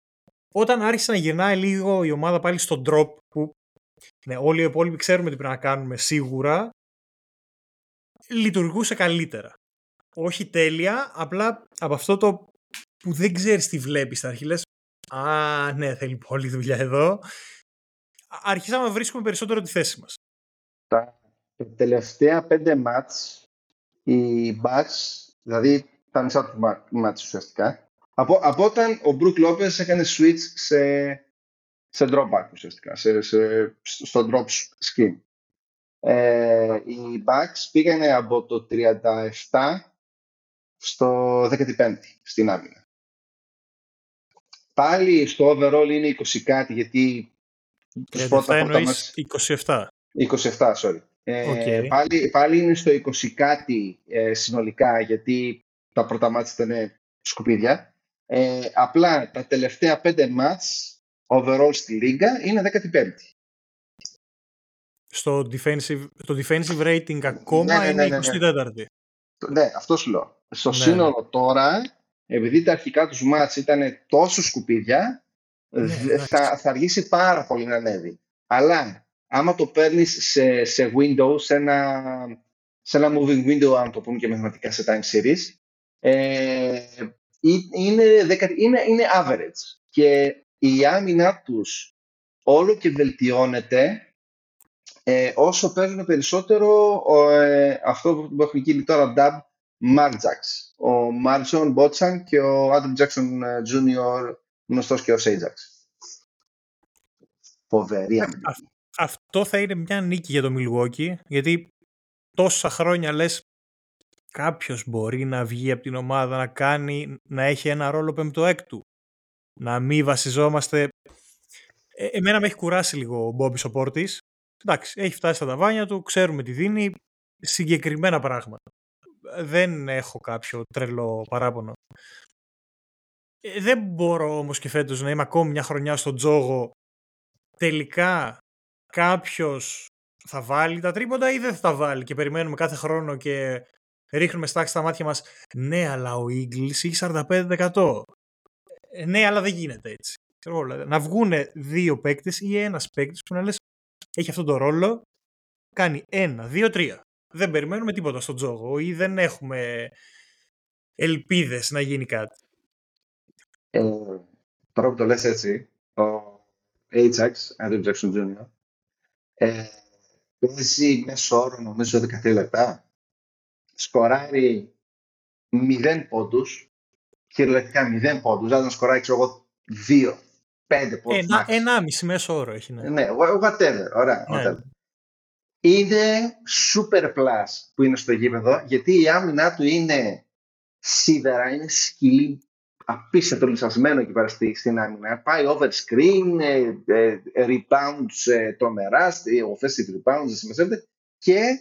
όταν άρχισε να γυρνάει λίγο η ομάδα πάλι στον drop που ναι, όλοι οι υπόλοιποι ξέρουμε τι πρέπει να κάνουμε σίγουρα, λειτουργούσε καλύτερα. Όχι τέλεια, απλά από αυτό το που δεν ξέρεις τι βλέπεις στα αρχή, λες, α, ναι, θέλει πολλή δουλειά εδώ. Αρχίσαμε να βρίσκουμε περισσότερο τη θέση μας. Τα τελευταία πέντε μάτς, οι Bucks, δηλαδή τα μισά του μάτς ουσιαστικά, Από, από όταν ο Μπρουκ Λόπες έκανε switch σε, σε drop back ουσιαστικά, σε, σε, στο drop scheme. Ε, οι Bucks πήγανε από το 37 στο 15 στην άμυνα. Πάλι στο overall είναι 20 κάτι γιατί τους πρώτα μας... 27. 27, sorry. Ε, πάλι, πάλι είναι στο 20 κάτι ε, συνολικά γιατί τα πρώτα μάτια ήταν σκουπίδια. Ε, απλά τα τελευταία πέντε μάτς overall στη Λίγκα είναι 15η. Στο defensive, το defensive rating ακόμα ναι, ναι, είναι 24η. Ναι, ναι, αυτό σου λέω. Στο σύνολο τώρα, επειδή τα αρχικά τους μάτς ήταν τόσο σκουπίδια, θα, θα αργήσει πάρα πολύ να ανέβει. Αλλά άμα το παίρνεις σε, σε window, σε ένα, σε ένα moving window, αν το πούμε και μαθηματικά σε time series, ε, είναι, είναι, είναι average. Και η άμυνα τους όλο και βελτιώνεται ε, όσο παίζουν περισσότερο ε, αυτό που έχουμε γίνει τώρα dub Marjax. Ο Μάρτσον Μπότσαν και ο Άντρου Τζάξον Jr. γνωστός και ο Σέιτζαξ. Φοβερή ε, άμυνα αυτό θα είναι μια νίκη για το Milwaukee, γιατί τόσα χρόνια λες κάποιος μπορεί να βγει από την ομάδα να κάνει, να έχει ένα ρόλο πέμπτο-έκτου. Να μην βασιζόμαστε... Ε, εμένα με έχει κουράσει λίγο ο Μπόμπι ο Πόρτης. Εντάξει, έχει φτάσει στα ταβάνια του, ξέρουμε τι δίνει, συγκεκριμένα πράγματα. Δεν έχω κάποιο τρελό παράπονο. Ε, δεν μπορώ όμως και φέτος να είμαι ακόμη μια χρονιά στον τζόγο τελικά κάποιος θα βάλει τα τρίποντα ή δεν θα τα βάλει και περιμένουμε κάθε χρόνο και ρίχνουμε στάξη στα μάτια μας. Ναι αλλά ο Eagles έχει 45% ε, ναι αλλά δεν γίνεται έτσι. Να βγουν δύο παίκτες ή ένας παίκτης που να λες έχει αυτόν τον ρόλο κάνει ένα, δύο, τρία δεν περιμένουμε τίποτα στον τζόγο ή δεν έχουμε ελπίδες να γίνει κάτι. Ε, τώρα που το λες έτσι ο Ajax, Andrew Jackson Jr ε, παίζει μέσω όρο νομίζω 13 λεπτά. Σκοράρει 0 πόντους. Κυριολεκτικά 0 πόντους. Δηλαδή σκοράρει, ξέρω εγώ, 2, 5 πόντους. Ένα, ένα μισή μέσο όρο έχει. Ναι, ναι whatever. Ωραία. Ναι. Whatever. Είναι super plus που είναι στο γήπεδο γιατί η άμυνά του είναι σίδερα, είναι σκυλή απίστευτο λυσασμένο εκεί πέρα στην άμυνα. Πάει over screen, ε, ε, rebounds ε, τρομερά, offensive rebounds, συμμετέχεται και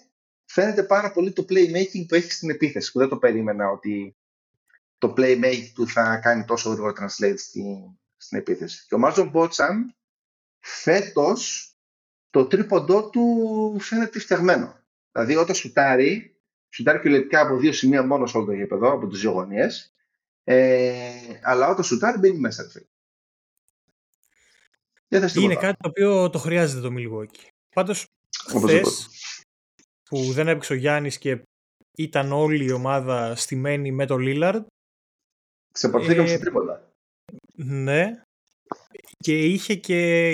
φαίνεται πάρα πολύ το playmaking που έχει στην επίθεση που δεν το περίμενα ότι το playmaking του θα κάνει τόσο γρήγορο translate στην, στην επίθεση. Και ο Μάζον Μπότσαν φέτος το τρίποντό του φαίνεται φτιαγμένο. Δηλαδή όταν σουτάρει, σουτάρει κυριολεκτικά από δύο σημεία μόνο σε όλο το γήπεδο, από τις δύο γωνίες, ε, αλλά όταν σουτάρει μπαίνει μέσα. Είναι κάτι το οποίο το χρειάζεται το Milwaukee. Πάντως, χθες που δεν έπαιξε ο Γιάννης και ήταν όλη η ομάδα στημένη με το Lillard. Ξεπαρθήκαμε ε, σε τρίποτα. Ναι. Και είχε και,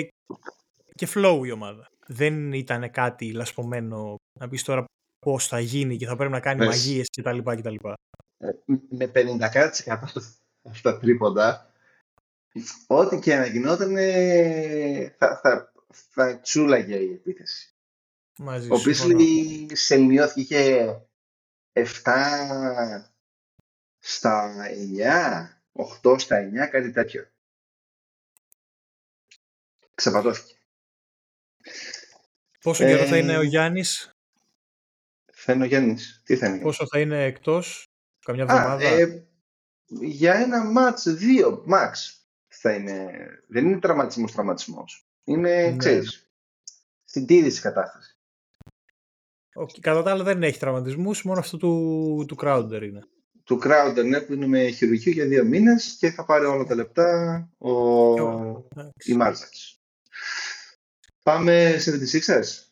και flow η ομάδα. Δεν ήταν κάτι λασπωμένο να πεις τώρα πώς θα γίνει και θα πρέπει να κάνει Πες. μαγείες κτλ. Ε, με 50% (laughs) αυτά τρίποντα, ό,τι και να γινόταν θα, θα, θα τσούλαγε η επίθεση. Μαζί Ο Πίσλι σελμιώθηκε, είχε 7 στα 9, 8 στα 9, κάτι τέτοιο. Ξεπατώθηκε. Πόσο ε, καιρό θα είναι ο Γιάννης; Θα είναι ο Γιάννης. Τι θα είναι. Πόσο θα είναι εκτός; Καμιά εβδομάδα; Ε, για ένα μάτς, δύο μάξ θα είναι. Δεν είναι τραυματισμός τραυματισμός. Είναι, ναι. ξέρεις, στην τήρηση κατάστασης. Okay. Κατά τα άλλα δεν έχει τραυματισμούς, μόνο αυτό του, του Crowder είναι. Του Crowder, ναι, που είναι με χειρουργείο για δύο μήνες και θα πάρει όλα τα λεπτά ο... η Μάρτζαξ. Πάμε σε 76ers.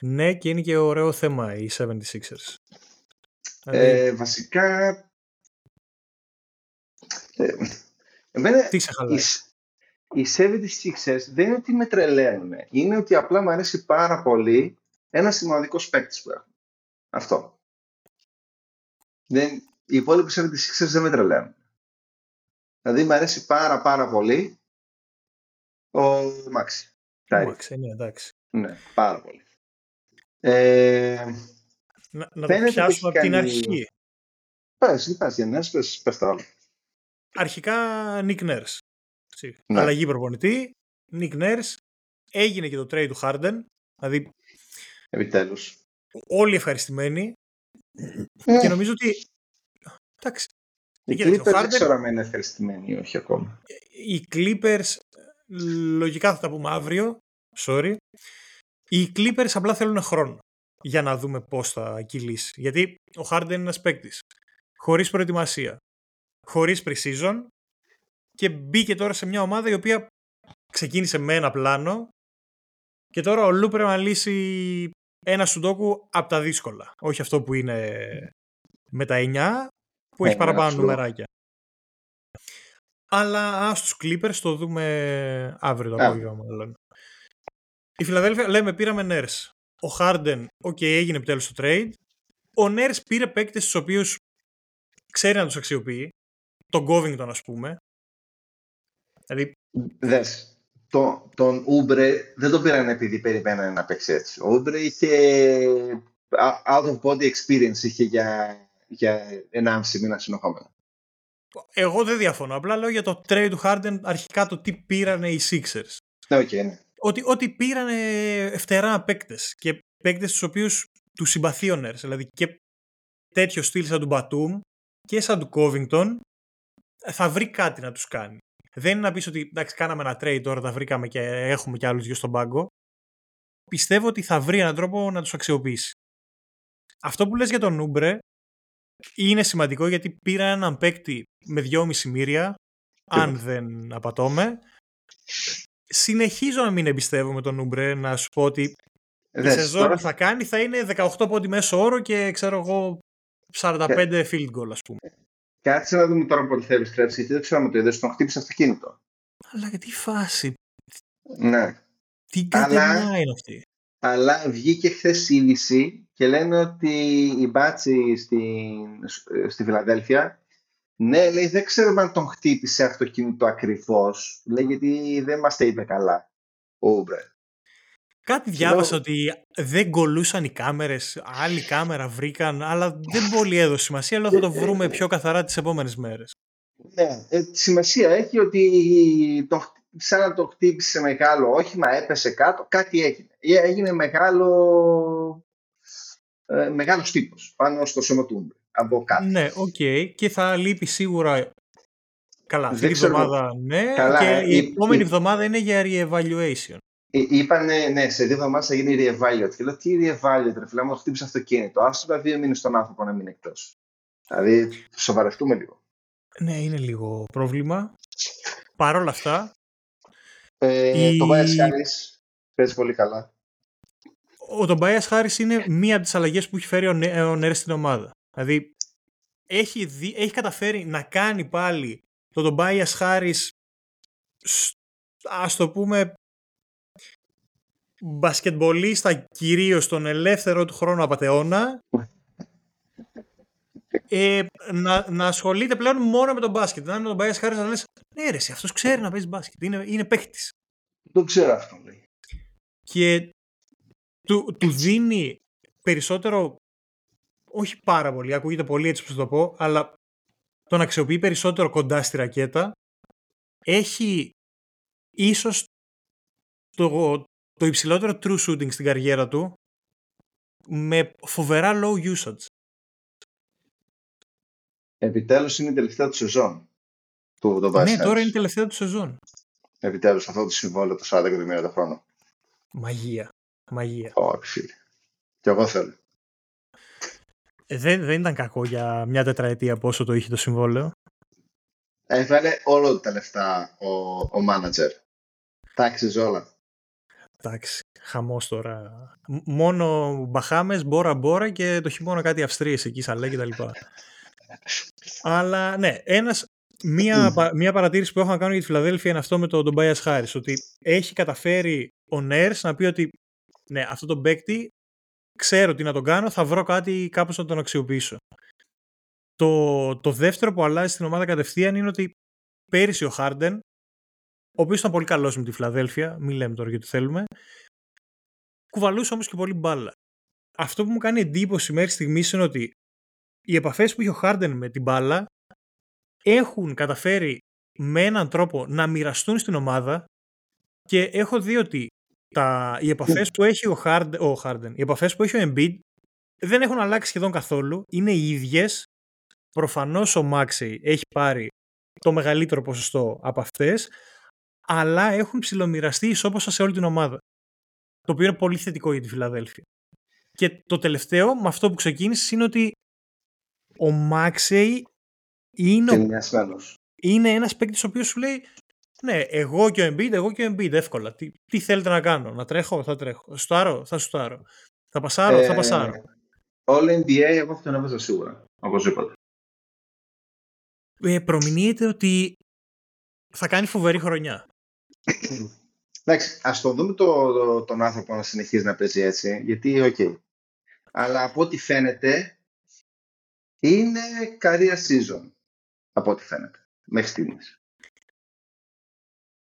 Ναι, και είναι και ωραίο θέμα οι 76ers. Δηλαδή... Ε, βασικά... Ε, εμένα, Τι σε χαλάει. Οι, οι 76ers δεν είναι ότι με τρελαίνουν. Είναι ότι απλά μου αρέσει πάρα πολύ ένα σημαντικός παίκτης που έχουν. Αυτό. Δεν, οι υπόλοιποι 76ers δεν με τρελαίνουν. Δηλαδή μου αρέσει πάρα πάρα πολύ ο Μάξι. Μάξι, ναι, εντάξει. Ναι, πάρα πολύ. Ε, να, να το πιάσουμε από την αρχή. Πες, πες, Γενές, πες, πες τα όλα. Αρχικά, Nick Nurse. Ναι. Αλλαγή προπονητή, Nick Nurse. Έγινε και το trade του Harden. Δηλαδή, Επιτέλους. Όλοι ευχαριστημένοι. Ε. Και νομίζω ότι... Εντάξει. Οι Clippers δεν ξέρω αν είναι ευχαριστημένοι ή όχι ακόμα. Οι Clippers, λογικά θα τα πούμε αύριο, sorry. Οι Clippers απλά θέλουν χρόνο για να δούμε πώς θα κυλήσει. Γιατί ο Harden είναι ένας παίκτης. Χωρίς προετοιμασία. Χωρίς pre-season. Και μπήκε τώρα σε μια ομάδα η οποία ξεκίνησε με ένα πλάνο και τώρα ο Λου πρέπει να λύσει ένα σουντόκου από τα δύσκολα. Όχι αυτό που είναι με τα 9 που έχει παραπάνω νουμεράκια. Αλλά ας τους Clippers το δούμε αύριο το απόγευμα μάλλον. Η Φιλαδέλφια λέμε πήραμε Nurse. Ο Harden, ok, έγινε επιτέλους το trade. Ο Nurse πήρε παίκτες τους οποίους ξέρει να τους αξιοποιεί. Τον Covington ας πούμε. Δηλαδή... Δες, το, τον Ούμπρε δεν τον πήραν επειδή περιμένανε να παίξει έτσι. Ο Ούμπρε είχε out of body experience είχε για, για 1,5 μήνα συνοχόμενα. Εγώ δεν διαφωνώ. Απλά λέω για το trade του Harden αρχικά το τι πήρανε οι Sixers. Ναι, okay, ναι. Ότι, ότι πήρανε φτερά παίκτες και παίκτες τους οποίους τους συμπαθεί Δηλαδή και τέτοιο στυλ σαν του Μπατούμ και σαν του Covington θα βρει κάτι να τους κάνει. Δεν είναι να πεις ότι εντάξει κάναμε ένα trade τώρα τα βρήκαμε και έχουμε και άλλους δυο στον πάγκο. Πιστεύω ότι θα βρει έναν τρόπο να τους αξιοποιήσει. Αυτό που λες για τον Νούμπρε είναι σημαντικό γιατί πήρα έναν παίκτη με 2,5 μύρια, αν δεν απατώμε. Συνεχίζω να μην εμπιστεύομαι τον Νούμπρε, να σου πω ότι η σεζόν που θα κάνει θα είναι 18 πόντι μέσο όρο και ξέρω εγώ 45 field goal ας πούμε. Κάτσε να δούμε τώρα πότε θα επιστρέψει, γιατί δεν ξέρω αν το είδες, τον χτύπησε αυτοκίνητο. Αλλά γιατί φάση. Ναι. Τι κατεμιά είναι αυτή. Αλλά βγήκε χθες είδηση και λένε ότι η μπάτσι στη, στη Φιλαδέλφια ναι, λέει, δεν ξέρουμε αν τον χτύπησε αυτοκίνητο ακριβώς. Λέει, γιατί δεν μας τα είπε καλά ο Ούμπρε. Κάτι διάβασα ότι δεν κολούσαν οι κάμερες, άλλη κάμερα βρήκαν, αλλά δεν πολύ έδωσε σημασία, αλλά θα το βρούμε πιο καθαρά τις επόμενες μέρες. Ναι, ε, σημασία έχει ότι το, σαν να το χτύπησε μεγάλο όχημα, έπεσε κάτω, κάτι έγινε. Ε, έγινε μεγάλο, ε, μεγάλος τύπος πάνω στο σώμα του από κάτω. Ναι, ok. Okay. Και θα λείπει σίγουρα Καλά, αυτή τη εβδομάδα ναι. Καλά, και η, η επόμενη εβδομάδα είναι για re-evaluation. Ε, είπανε, ναι, σε δύο εβδομάδες θα γίνει re-evaluate. Και λέω, τι re-evaluate, ρε φίλε, μου χτύπησε αυτοκίνητο. Άσε τα δύο μήνες στον άνθρωπο να μείνει εκτός. Δηλαδή, σοβαρευτούμε λίγο. Ναι, είναι λίγο πρόβλημα. Παρ' όλα αυτά. Ε, η... Το Bias Harris παίζει πολύ καλά. Ο τον Bias Harris είναι μία από τις αλλαγές που έχει φέρει ο, ο στην ομάδα. Δηλαδή, έχει, δει, έχει καταφέρει να κάνει πάλι το τον Bias Harris ας το πούμε μπασκετμπολίστα κυρίως τον ελεύθερο του χρόνο απατεώνα ε, να, να ασχολείται πλέον μόνο με τον μπάσκετ. Να είναι τον Μπάιας Χάρης να λες ναι ρε, αυτός ξέρει να παίζει μπάσκετ. Είναι, είναι παίχτης. Το ξέρω αυτό λέει. Και του, του δίνει περισσότερο όχι πάρα πολύ, ακούγεται πολύ έτσι που θα το πω, αλλά τον αξιοποιεί περισσότερο κοντά στη ρακέτα. Έχει ίσως το, το υψηλότερο true shooting στην καριέρα του με φοβερά low usage. Επιτέλους είναι η τελευταία του σεζόν. Του, το ναι, τώρα είναι η τελευταία του σεζόν. Επιτέλους αυτό το συμβόλαιο το 40 εκατομμύρια το χρόνο. Μαγεία. Μαγεία. Όχι, Και εγώ θέλω. Ε, δεν, δεν ήταν κακό για μια τετραετία πόσο το είχε το συμβόλαιο. Έβαλε όλο τα λεφτά ο, ο manager. Τάξεις όλα. Εντάξει, χαμός τώρα. Μόνο Μπαχάμες, Μπόρα Μπόρα και το χειμώνα κάτι Αυστρίες εκεί, Σαλέ και τα λοιπά. Αλλά ναι, ένας, μία, μία παρατήρηση που έχω να κάνω για τη Φιλαδέλφια είναι αυτό με τον Μπάιας Χάρης, ότι έχει καταφέρει ο Νέρς να πει ότι ναι, αυτό το παίκτη ξέρω τι να τον κάνω, θα βρω κάτι κάπως να τον αξιοποιήσω. Το, το δεύτερο που αλλάζει στην ομάδα κατευθείαν είναι ότι πέρυσι ο Χάρντεν, ο οποίος ήταν πολύ καλός με τη Φιλαδέλφια, μην λέμε τώρα γιατί θέλουμε, κουβαλούσε όμως και πολύ μπάλα. Αυτό που μου κάνει εντύπωση μέχρι στιγμής είναι ότι οι επαφές που είχε ο Χάρντεν με την μπάλα έχουν καταφέρει με έναν τρόπο να μοιραστούν στην ομάδα και έχω δει ότι τα, οι επαφές που έχει ο, Harden, ο Harden, οι επαφές που έχει ο Embiid δεν έχουν αλλάξει σχεδόν καθόλου. Είναι οι ίδιες. Προφανώς ο Μάξι έχει πάρει το μεγαλύτερο ποσοστό από αυτές, αλλά έχουν ψηλομοιραστεί ισόποσα σε όλη την ομάδα. Το οποίο είναι πολύ θετικό για τη Φιλαδέλφια. Και το τελευταίο, με αυτό που ξεκίνησες, είναι ότι ο Μάξεϊ είναι, ο... είναι ένας παίκτης ο οποίος σου λέει ναι, εγώ και ο Embiid, εγώ και ο Embiid, εύκολα. Τι, τι θέλετε να κάνω, να τρέχω, θα τρέχω. Θα σουτάρω, θα σουτάρω. Θα πασάρω, θα ε, πασάρω. All NBA, εγώ θα τον έβαζα σίγουρα, οπωσδήποτε. Ε, προμηνύεται ότι θα κάνει φοβερή χρονιά. Εντάξει, ας το δούμε το, τον άνθρωπο να συνεχίζει να παίζει έτσι, γιατί ok. Okay. Αλλά από ό,τι φαίνεται, είναι career season, από ό,τι φαίνεται, μέχρι στιγμής.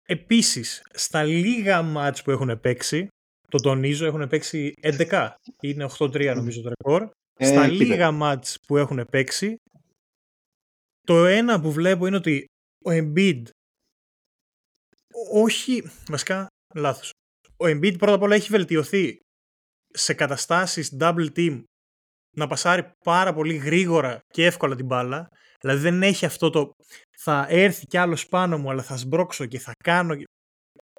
Επίσης, στα λίγα μάτς που έχουν παίξει, το τονίζω, έχουν παίξει 11, είναι 8-3 νομίζω το ρεκόρ. Ε, στα λίγα μάτς που έχουν παίξει, το ένα που βλέπω είναι ότι ο Embiid όχι, βασικά λάθος. Ο Embiid πρώτα απ' όλα έχει βελτιωθεί σε καταστάσεις double team να πασάρει πάρα πολύ γρήγορα και εύκολα την μπάλα. Δηλαδή δεν έχει αυτό το θα έρθει κι άλλος πάνω μου αλλά θα σμπρώξω και θα κάνω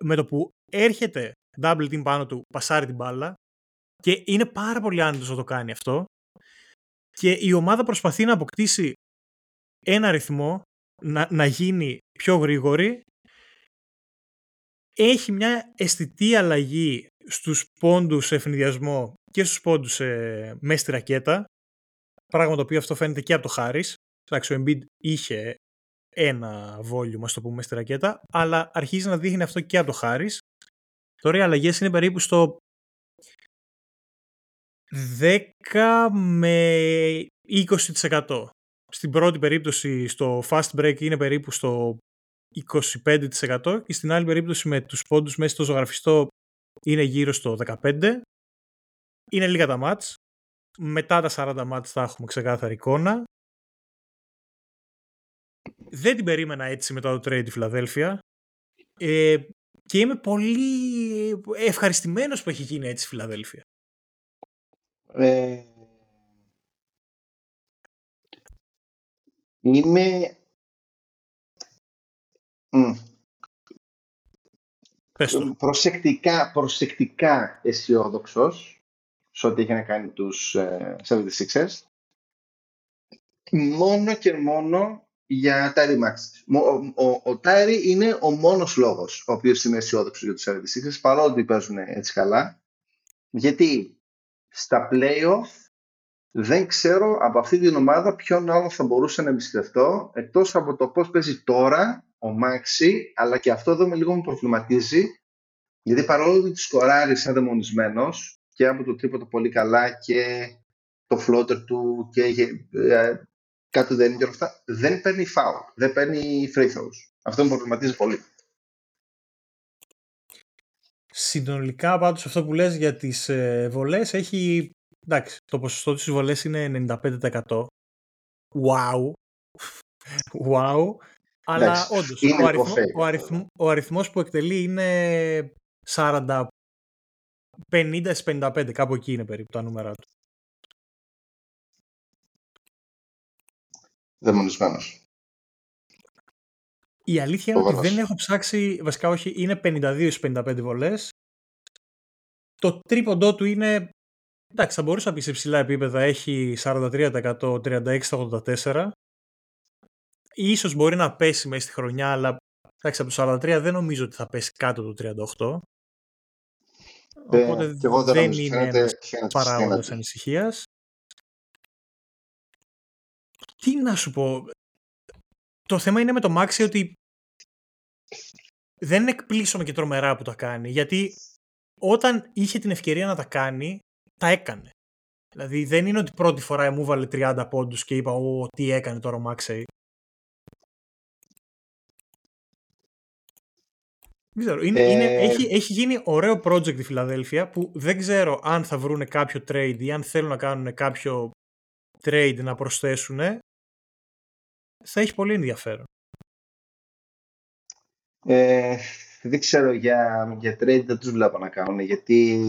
με το που έρχεται double team πάνω του πασάρει την μπάλα και είναι πάρα πολύ άνετος να το κάνει αυτό και η ομάδα προσπαθεί να αποκτήσει ένα ρυθμό να, να γίνει πιο γρήγορη έχει μια αισθητή αλλαγή στους πόντους σε ευνηδιασμό και στους πόντους ε, μέσα στη ρακέτα πράγμα το οποίο αυτό φαίνεται και από το Χάρης εντάξει ο Embiid είχε ένα volume, ας το πούμε, στη ρακέτα, αλλά αρχίζει να δείχνει αυτό και από το Χάρη. Τώρα οι αλλαγές είναι περίπου στο 10 με 20%. Στην πρώτη περίπτωση στο fast break είναι περίπου στο 25% και στην άλλη περίπτωση με τους πόντους μέσα στο ζωγραφιστό είναι γύρω στο 15%. Είναι λίγα τα μάτς. Μετά τα 40 μάτς θα έχουμε ξεκάθαρη εικόνα. Δεν την περίμενα έτσι μετά το trade τη Φιλαδέλφια. Ε, και είμαι πολύ ευχαριστημένος που έχει γίνει έτσι η Φιλαδέλφια. Ε, είμαι... Προσεκτικά, προσεκτικά αισιόδοξος σε ό,τι έχει να κάνει τους ε, 76ers. Μόνο και μόνο για Τάρι Μάξ. Ο, ο, ο Τάρι είναι ο μόνος λόγος ο οποίος είναι αισιόδοξος για τους 76ers παρότι παίζουν έτσι καλά. Γιατί στα playoff δεν ξέρω από αυτή την ομάδα ποιον άλλο θα μπορούσα να εμπιστευτώ εκτός από το πώς παίζει τώρα ο Μάξι αλλά και αυτό εδώ με λίγο μου προβληματίζει γιατί παρόλο ότι του σκοράρει σαν δαιμονισμένος και από το τρίποτο πολύ καλά και το floater του και ε, κάτω δεν είναι και όλα αυτά, δεν παίρνει foul, δεν παίρνει free throws. Αυτό με προβληματίζει πολύ. Συνολικά πάντως αυτό που λες για τις ε, βολές έχει, εντάξει, το ποσοστό της βολές είναι 95%. Wow. (laughs) wow. Αλλά όντως, ο, αριθμό, ο, αριθμό, ο αριθμός που εκτελεί είναι 40, 50 55, κάπου εκεί είναι περίπου τα νούμερα του. δαιμονισμένος. Η αλήθεια είναι ότι δεν έχω ψάξει, βασικά όχι, είναι 52-55 βολές. Το τρίποντό του είναι, εντάξει θα μπορούσα να πει σε ψηλά επίπεδα, έχει 43%, 36-84. Ίσως μπορεί να πέσει μέσα στη χρονιά, αλλά εντάξει, από το 43 δεν νομίζω ότι θα πέσει κάτω το 38. Ε, Οπότε δεν, είναι ένας παράγοντας ανησυχίας τι να σου πω. Το θέμα είναι με το Μάξι ότι δεν εκπλήσωμε και τρομερά που τα κάνει. Γιατί όταν είχε την ευκαιρία να τα κάνει, τα έκανε. Δηλαδή δεν είναι ότι πρώτη φορά μου βάλε 30 πόντους και είπα «Ω, τι έκανε τώρα ο Μάξεϊ». Δεν ξέρω. Είναι, είναι, Ε, έχει, έχει γίνει ωραίο project η Φιλαδέλφια που δεν ξέρω αν θα βρουν κάποιο trade ή αν θέλουν να κάνουν κάποιο trade να προσθέσουν. Θα έχει πολύ ενδιαφέρον. Ε, δεν ξέρω για, για trade δεν τους βλέπω να κάνουν γιατί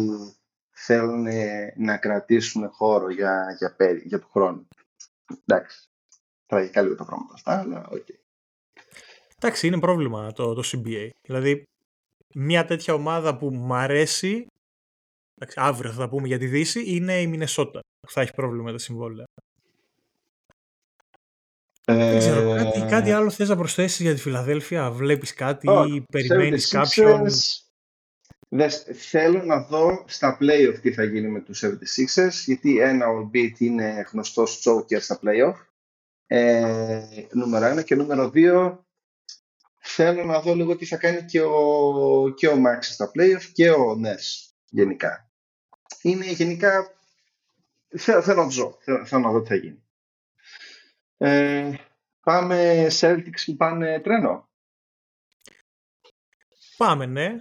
θέλουν ε, να κρατήσουν χώρο για, για, πέρι, για του χρόνου. Εντάξει, τραγικά λίγο τα πράγματα αυτά, αλλά οκ. Εντάξει, είναι πρόβλημα το, το CBA. Δηλαδή, μια τέτοια ομάδα που μ' αρέσει, εντάξει, αύριο θα τα πούμε για τη Δύση, είναι η Μινεσότα που θα έχει πρόβλημα με τα συμβόλαια. Δεν ξέρω, κάτι, Ε, κάτι άλλο θες να προσθέσεις για τη Φιλαδέλφια, βλέπεις κάτι όχι, ή περιμένεις 76ers, κάποιον; δες, θέλω να δω στα playoff τι θα γίνει με τους 76ers γιατί ένα ο Embiid είναι γνωστός choker στα playoff ε, νούμερο ένα και νούμερο δύο θέλω να δω λίγο τι θα κάνει και ο, και ο Max στα playoff και ο Ness γενικά. Είναι γενικά θέλω, θέλω να το ζω, θέλω, θέλω να δω τι θα γίνει. Ε, πάμε Celtics που πάνε τρένο. Πάμε, ναι.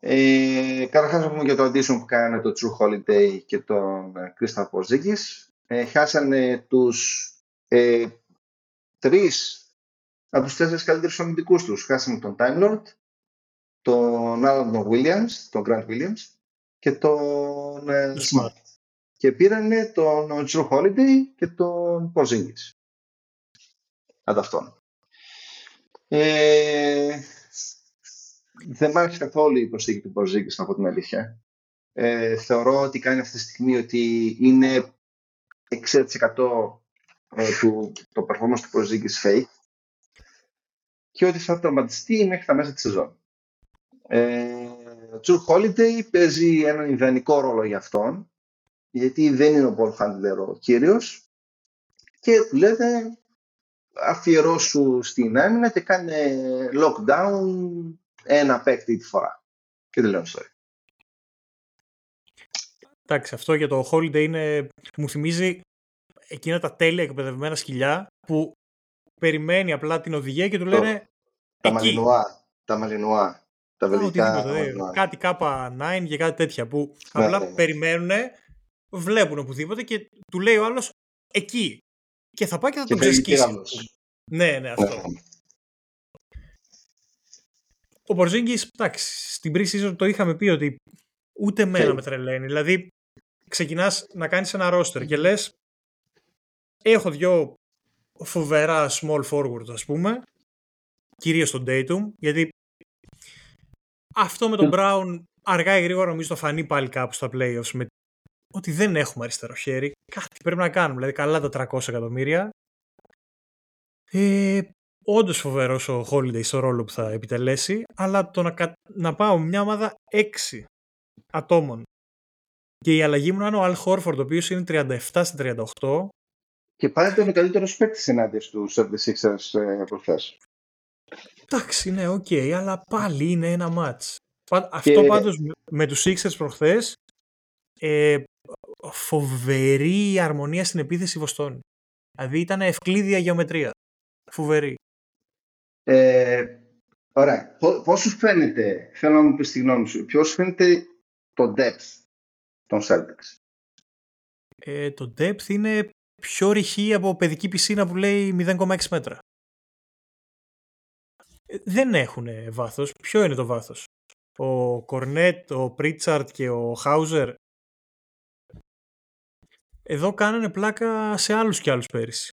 Ε, Καταρχάς να πούμε για το audition που κάνανε το True Holiday και τον ε, Κρίστα Πορζίκης. Ε, χάσανε τους ε, τρεις από τους τέσσερις καλύτερους αμυντικούς τους. Χάσανε τον Time Lord, τον Alan τον Williams, τον Grant Williams και τον ε, Το Smart. Και πήρανε τον True Holiday και τον Porzingis. Αντ' αυτόν. Ε, δεν μ' άρεσε καθόλου η προσθήκη του Porzingis, να πω την αλήθεια. Ε, θεωρώ ότι κάνει αυτή τη στιγμή ότι είναι 60% ε, του, το performance του Porzingis fake και ότι θα τραυματιστεί μέχρι τα μέσα της σεζόν. Ε, ο True Holiday παίζει έναν ιδανικό ρόλο για αυτόν γιατί δεν είναι ο ball handler ο κύριος και του λέτε αφιερώσου στην άμυνα και κάνε lockdown ένα παίκτη τη φορά. Και τελειώνει η ιστορία. Εντάξει, αυτό για το Holiday είναι, μου θυμίζει εκείνα τα τέλεια εκπαιδευμένα σκυλιά που περιμένει απλά την οδηγία και του λένε Τα εκεί. μαλινουά. Τα μαλινουά. Τα Α, βελγικά οτιδήποτε, ε, μαλινουά. κάτι κάπα 9 και κάτι τέτοια που Ναι, απλά ναι, ναι. περιμένουν, βλέπουν οπουδήποτε και του λέει ο άλλος εκεί. Και θα πάει και θα Και τον φεύγει ξεσκίσει. τύραννος. Ναι, ναι, αυτό. Ο Πορζίνγκης, εντάξει, στην pre-season το είχαμε πει ότι ούτε εμένα Fake. με τρελαίνει. Δηλαδή, ξεκινάς να κάνεις ένα roster και λες έχω δυο φοβερά small forward, ας πούμε, κυρίως τον Dayton, γιατί αυτό με τον Brown αργά ή γρήγορα νομίζω θα φανεί πάλι κάπου στα playoffs με ότι δεν έχουμε αριστερό χέρι. Κάτι πρέπει να κάνουμε, δηλαδή καλά τα 300 εκατομμύρια. Ε, Όντως φοβερός ο Holiday στο ρόλο που θα επιτελέσει, αλλά το να, κα- να πάω μια ομάδα 6 ατόμων και η αλλαγή μου να είναι ο Al Horford, ο οποίος είναι 37 στα 38. Και πάλι ήταν ο καλύτερος παίκτης ενάντια στους 76ers ε, προχθές. Εντάξει, ναι, οκ, αλλά πάλι είναι ένα match. Πα- Αυτό Και- πάντως με- με τους Sixers προχθές ε, φοβερή αρμονία στην επίθεση Βοστόνη. Δηλαδή ήταν ευκλείδεια γεωμετρία. Φοβερή. Ε, ωραία. Πώ σου φαίνεται, θέλω να μου πεις τη γνώμη σου, ποιος σου φαίνεται το depth των Celtics; Ε, το depth είναι πιο ρηχή από παιδική πισίνα που λέει 0,6 μέτρα. Ε, δεν έχουν βάθος. Ποιο είναι το βάθος; Ο Κορνέτ, ο Πρίτσαρτ και ο Χάουζερ; Εδώ κάνανε πλάκα σε άλλους και άλλους πέρυσι.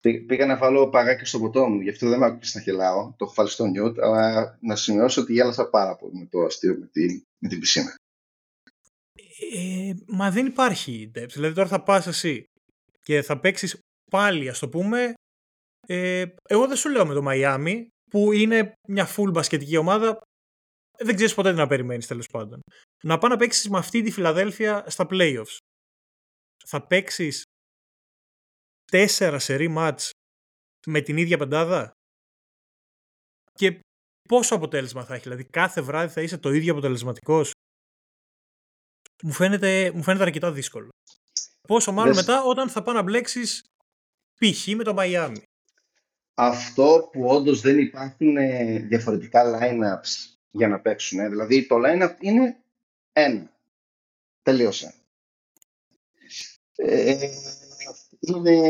Πή- Πήγα να βάλω παγάκι στο ποτό μου, γι' αυτό δεν με άκουγες να γελάω. Το έχω βάλει στο νιούτ, αλλά να σημειώσω ότι γέλασα πάρα πολύ με το αστείο με, τη, με την πισίνα. Ε, μα δεν υπάρχει depth. Δηλαδή τώρα θα πας εσύ και θα παίξεις πάλι, ας το πούμε, ε, εγώ δεν σου λέω με το Μαϊάμι, που είναι μια full μπασκετική ομάδα, δεν ξέρεις ποτέ τι να περιμένεις τέλος πάντων. Να πάω να παίξεις με αυτή τη Φιλαδέλφια στα playoffs. Θα παίξεις τέσσερα σερί μάτς με την ίδια πεντάδα; Και πόσο αποτέλεσμα θα έχει. Δηλαδή κάθε βράδυ θα είσαι το ίδιο αποτελεσματικός; μου φαίνεται, μου φαίνεται αρκετά δύσκολο. Πόσο μάλλον μετά όταν θα πάω να μπλέξεις π.χ. με το Miami. Αυτό που όντως δεν υπάρχουν ε, διαφορετικά lineups για να παίξουν. Ε. Δηλαδή το lineup είναι ένα. Τελείωσε. Ε, είναι...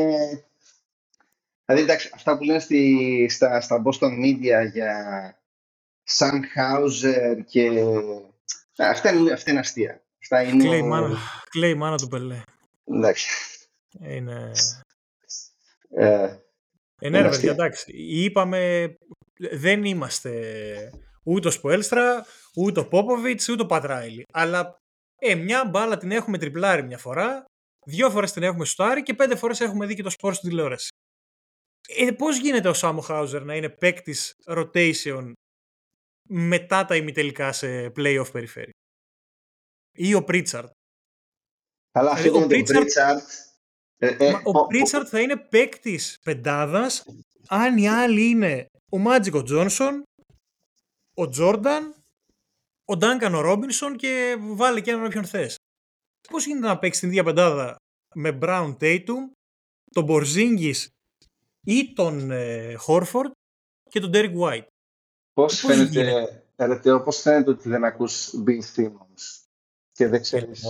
Δηλαδή εντάξει, αυτά που λένε στη, στα, στα Boston Media για Sunhauser και... Αυτά είναι, αυτά είναι αστεία. Αυτά είναι... Κλαίει μάνα, κλαίει μάνα του Πελέ. Εντάξει. Είναι... Ε, ε, ναι, παιδιά, εντάξει. Είπαμε, δεν είμαστε ούτε ο Σποέλστρα, ούτε ο Πόποβιτς, ούτε ο Πατράιλι. Αλλά ε, μια μπάλα την έχουμε τριπλάρει μια φορά, δύο φορές την έχουμε στάρει και πέντε φορές έχουμε δει και το σπορ στην τηλεόραση. Ε, Πώς γίνεται ο Σάμο Χάουζερ να είναι παίκτης rotation μετά τα ημιτελικά σε playoff περιφέρει; Ή ο Πρίτσαρτ; Καλά, δηλαδή, αυτό ο Πρίτσαρτ ε, ε, ο Πρίτσαρτ θα είναι παίκτης πεντάδας αν οι άλλοι είναι ο Μάτζικο Τζόνσον, ο Τζόρνταν, ο Ντάνκαν ο Ρόμπινσον και βάλε και έναν όποιον θες. Πώς γίνεται να παίξεις την ίδια πεντάδα με Μπράουν Τέιτουμ, τον Μπορζίνγκη ή τον Χόρφορντ και τον Ντέρικ White; Πώς φαίνεται, πώς φαίνεται ότι δεν ακούς Bill Simmons; Και δεν ξέρεις,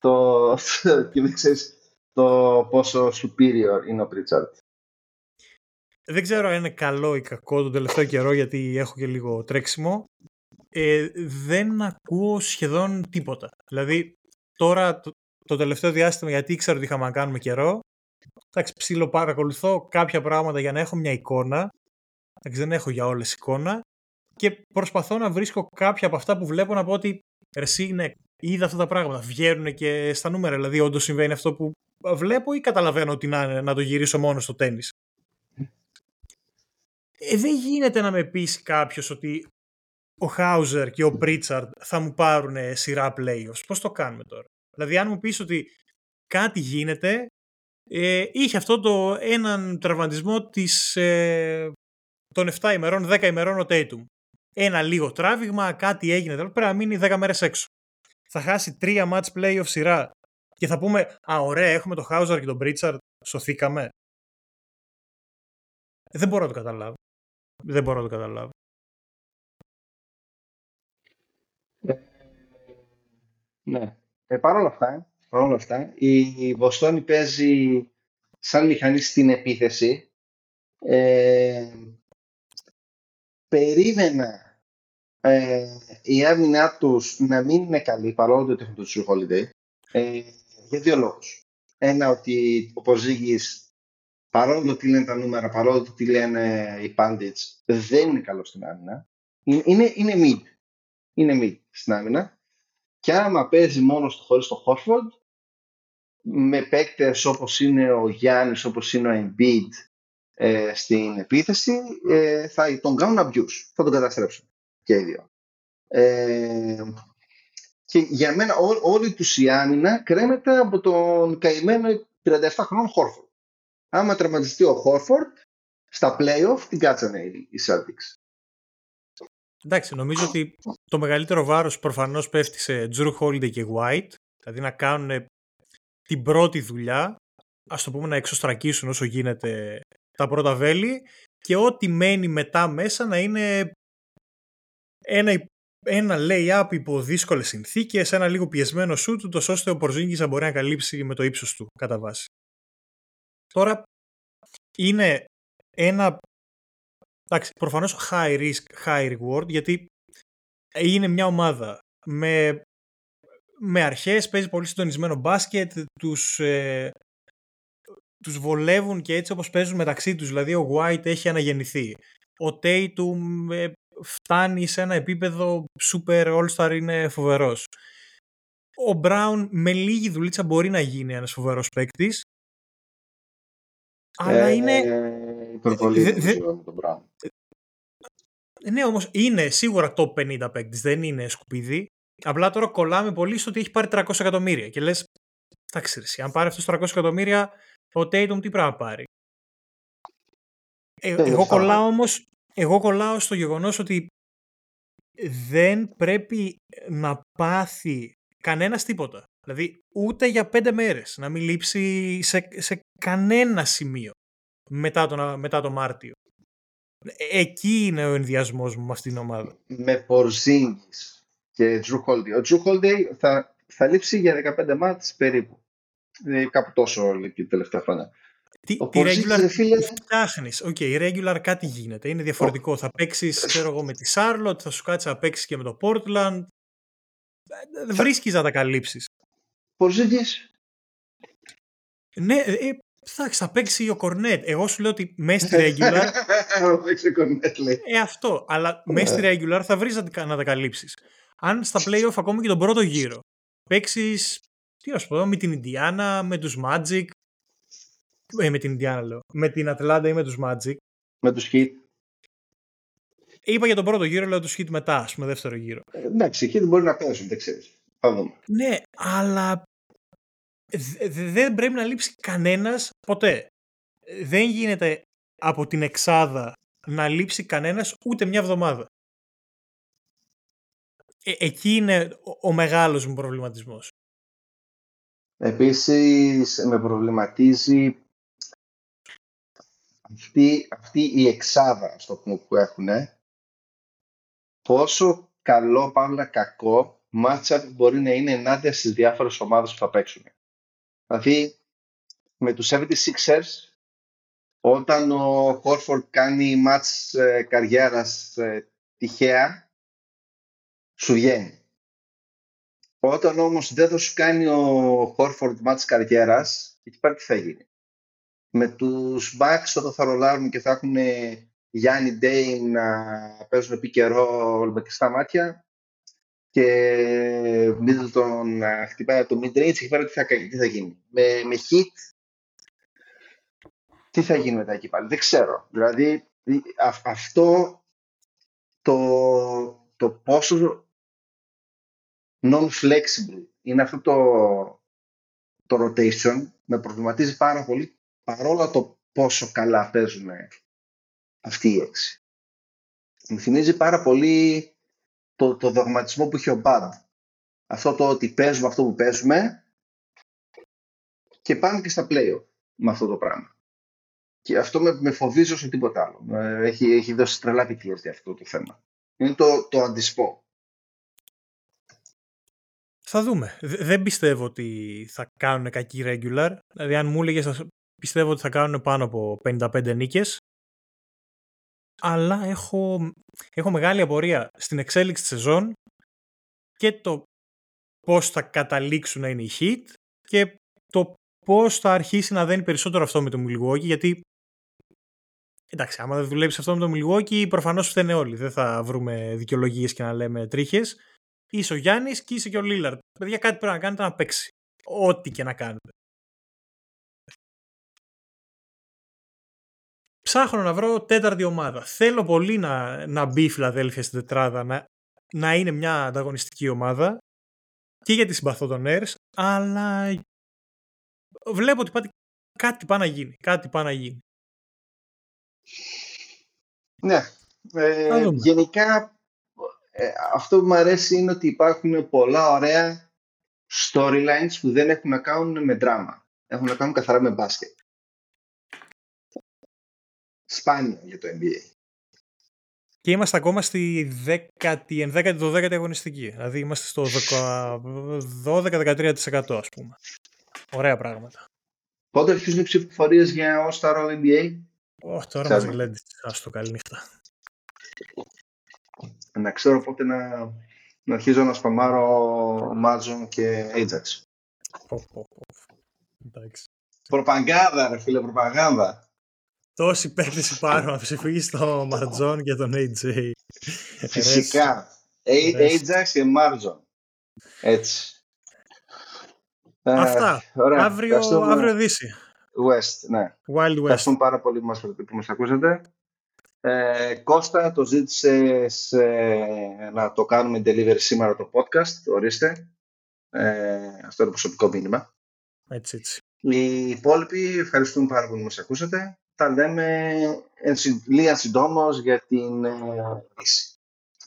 το, (laughs) και δεν ξέρεις το πόσο superior είναι ο Pritchard. Δεν ξέρω αν είναι καλό ή κακό τον τελευταίο καιρό γιατί έχω και λίγο τρέξιμο. Ε, δεν ακούω σχεδόν τίποτα. Δηλαδή τώρα το, το τελευταίο διάστημα γιατί ήξερα ότι είχαμε να κάνουμε καιρό εντάξει ψήλο παρακολουθώ κάποια πράγματα για να έχω μια εικόνα εντάξει, δεν έχω για όλες εικόνα και προσπαθώ να βρίσκω κάποια από αυτά που βλέπω να πω ότι εσύ είναι είδα αυτά τα πράγματα, βγαίνουν και στα νούμερα δηλαδή όντως συμβαίνει αυτό που βλέπω ή καταλαβαίνω ότι να, να το γυρίσω μόνο στο τέννις. Ε, δεν γίνεται να με πείσει κάποιος ότι ο Χάουζερ και ο Πρίτσαρντ θα μου πάρουν σειρά playoffs. Πώς το κάνουμε τώρα; Δηλαδή αν μου πεις ότι κάτι γίνεται, ε, είχε αυτό το έναν τραυματισμό της, ε, των 7 ημερών, 10 ημερών ο Tatum. Ένα λίγο τράβηγμα, κάτι έγινε, πρέπει να μείνει 10 μέρες έξω. Θα χάσει τρία match playoff σειρά και θα πούμε «Α, ωραία, έχουμε το Χάουζαρ και τον Πρίτσαρτ, σωθήκαμε». Δεν μπορώ να το καταλάβω. Δεν μπορώ να το καταλάβω. Ε, ναι. Ε, Παρ' όλα αυτά, παρόλα αυτά, η Βοστόνη παίζει σαν μηχανή στην επίθεση. Ε, περίμενα ε, η άμυνά τους να μην είναι καλή, παρόλο ότι έχουν το True Holiday. Ε, για δύο λόγους. Ένα, ότι ο Ποζίγη, παρόλο ότι λένε τα νούμερα, παρόλο ότι λένε οι Pandits, δεν είναι καλό στην άμυνα. Είναι, είναι mid. Είναι mid στην άμυνα. Και άμα παίζει μόνος του χωρίς το Χόρφορντ, με παίκτες όπως είναι ο Γιάννης, όπως είναι ο Embiid ε, στην επίθεση, ε, θα τον κάνουν abuse. Θα τον καταστρέψουν και οι δύο. Ε, και για μένα ό, όλη τους η άμυνα κρέμεται από τον καημένο 37 χρόνων Χόρφορντ. Άμα τραυματιστεί ο Χόρφορντ, στα playoff την κάτσανε οι Celtics. Εντάξει, νομίζω ότι το μεγαλύτερο βάρος προφανώς πέφτει σε Drew Holiday και White, δηλαδή να κάνουν την πρώτη δουλειά, ας το πούμε να εξωστρακίσουν όσο γίνεται τα πρώτα βέλη και ό,τι μένει μετά μέσα να είναι ένα ένα lay-up υπό δύσκολες συνθήκες, ένα λίγο πιεσμένο σουτ, ούτως ώστε ο Πορζίνγκη να μπορεί να καλύψει με το ύψος του κατά βάση. Τώρα είναι ένα. Εντάξει, προφανώς high risk, high reward, γιατί είναι μια ομάδα με, με αρχές, παίζει πολύ συντονισμένο μπάσκετ, τους, ε, τους βολεύουν και έτσι όπως παίζουν μεταξύ τους, δηλαδή ο White έχει αναγεννηθεί. Ο Tatum ε, φτάνει σε ένα επίπεδο super all-star είναι φοβερός. Ο Brown με λίγη δουλίτσα μπορεί να γίνει ένας φοβερός παίκτης. αλλά ε, είναι... Υπερβολή δε, δε, με τον Brown. Ναι, όμως είναι σίγουρα top 50 παίκτης, δεν είναι σκουπίδι. Απλά τώρα κολλάμε πολύ στο ότι έχει πάρει 300 εκατομμύρια και λες, εντάξει αν πάρει αυτούς 300 εκατομμύρια, ο Tatum τι πρέπει να πάρει. Ε, εγώ κολλάω όμως εγώ κολλάω στο γεγονός ότι δεν πρέπει να πάθει κανένας τίποτα. Δηλαδή ούτε για πέντε μέρες να μην λείψει σε, σε κανένα σημείο μετά τον, μετά το Μάρτιο. Ε, εκεί είναι ο ενδοιασμός μου με αυτήν την ομάδα. Με Πορζίνγκης και Jrue Holiday. Ο Jrue Holiday θα, θα λείψει για 15 ματς περίπου. Ε, κάπου τόσο λείπει τελευταία χρόνια. Τι, ο τι regular φίλε... φτιάχνει. OK, okay, regular κάτι γίνεται. Είναι διαφορετικό. Θα παίξεις, ξέρω εγώ, με τη Charlotte, θα σου κάτσει να παίξεις και με το Portland. Δεν βρίσκεις να τα καλύψεις. Πορζίνγκη. Ναι, ε, Εντάξει, θα παίξει ο Κορνέτ. Εγώ σου λέω ότι μέσα στη regular. (laughs) Θα παίξει ο Κορνέτ, λέει. Ε, αυτό. Αλλά μέσα στη regular θα βρεις να τα καλύψεις. Αν στα playoff ακόμη και τον πρώτο γύρο παίξεις. Τι να σου πω, με την Ινδιάνα, με τους Magic. Ε, με την Ινδιάνα λέω. Με την Ατλάντα ή με τους Magic. Με τους Heat. Είπα για τον πρώτο γύρο, λέω τους Heat μετά, ας πούμε, δεύτερο γύρο. Ε, εντάξει, οι Heat μπορεί να παίζουν, δεν ξέρεις. Ναι, αλλά δεν πρέπει να λείψει κανένας ποτέ. Δεν γίνεται από την εξάδα να λείψει κανένας ούτε μια εβδομάδα. Ε, εκεί είναι ο, μεγάλος μου προβληματισμός. Επίσης με προβληματίζει αυτή, αυτή η εξάδα στο που έχουν πόσο καλό παύλα κακό μάτσα μπορεί να είναι ενάντια στις διάφορες ομάδες που θα παίξουν. Δηλαδή, με τους 76ers, όταν ο Χόρφορντ κάνει μάτς ε, καριέρας ε, τυχαία, σου βγαίνει. Όταν όμως δεν θα σου κάνει ο Χόρφορντ μάτς καριέρας, εκεί πέρα τι θα γίνει. Με τους Bucks όταν θα ρολάρουν και θα έχουν Γιάννη Ντέιν να παίζουν επί καιρό με κλειστά μάτια, και Middleton χτυπάει το mid-range και πέρα τι θα, τι θα γίνει. Με, με hit, τι θα γίνει μετά εκεί πάλι. Δεν ξέρω. Δηλαδή, αυτό το, το πόσο non-flexible είναι αυτό το, το rotation με προβληματίζει πάρα πολύ παρόλο το πόσο καλά παίζουν αυτοί οι έξι. Μου θυμίζει πάρα πολύ το, το δογματισμό που είχε ο Μπαντ. Αυτό το ότι παίζουμε αυτό που παίζουμε και πάμε και στα πλέον με αυτό το πράγμα. Και αυτό με, με φοβίζει όσο τίποτα άλλο. Έχει, έχει δώσει τρελά PTSD αυτό το θέμα. Είναι το, το αντισπό. Θα δούμε. Δεν πιστεύω ότι θα κάνουν κακή regular. Δηλαδή αν μου έλεγες πιστεύω ότι θα κάνουν πάνω από 55 νίκες. Αλλά έχω, έχω μεγάλη απορία στην εξέλιξη της σεζόν και το πώς θα καταλήξουν να είναι οι hit και το πώς θα αρχίσει να δένει περισσότερο αυτό με το Milwaukee γιατί εντάξει άμα δεν δουλέψει αυτό με το Milwaukee προφανώς φταίνε όλοι. Δεν θα βρούμε δικαιολογίες και να λέμε τρίχες. Είσαι ο Γιάννης και είσαι και ο Λίλαρντ παιδιά κάτι πρέπει να κάνετε να παίξει. Ό,τι και να κάνετε ψάχνω να βρω τέταρτη ομάδα. Θέλω πολύ να, να μπει η Φιλαδέλφια στην τετράδα, να, να είναι μια ανταγωνιστική ομάδα και γιατί συμπαθώ τον Νέρς, αλλά βλέπω ότι πάτη, κάτι πάει να γίνει. Κάτι πάει να γίνει. Ναι. Ε, γενικά ε, αυτό που μου αρέσει είναι ότι υπάρχουν πολλά ωραία storylines που δεν έχουν να κάνουν με δράμα. Έχουν να κάνουν καθαρά με μπάσκετ σπάνιο για το NBA. Και είμαστε ακόμα στη 10η, 11η, 12η αγωνιστική. Δηλαδή είμαστε στο 12-13% ας πούμε. Ωραία πράγματα. Πότε αρχίζουν οι ψηφοφορίες για All Star All NBA? Όχι, τώρα μας γλέντι. Ας το καλή νύχτα. Να ξέρω πότε να, να αρχίζω να σπαμάρω Μάτζον και Ajax. Εντάξει. Προπαγάνδα ρε φίλε, προπαγάνδα. Τόσοι παίκτες υπάρχουν να ψηφίσει τον Μαρτζόν και τον AJ. Φυσικά. Ajax και Μαρτζόν. Έτσι. Αυτά. Ωραία. Αύριο, αύριο Δύση. West, ναι. Wild West. Ευχαριστούμε πάρα πολύ που μας, που μας ακούσατε. Ε, Κώστα, το ζήτησες να το κάνουμε delivery σήμερα το podcast. Ορίστε. Ε, αυτό είναι προσωπικό μήνυμα. Έτσι, έτσι. Οι υπόλοιποι ευχαριστούμε πάρα πολύ που μας ακούσατε τα λέμε λίγα συντόμως για την λύση.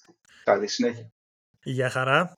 Ε, Καλή συνέχεια. Γεια χαρά.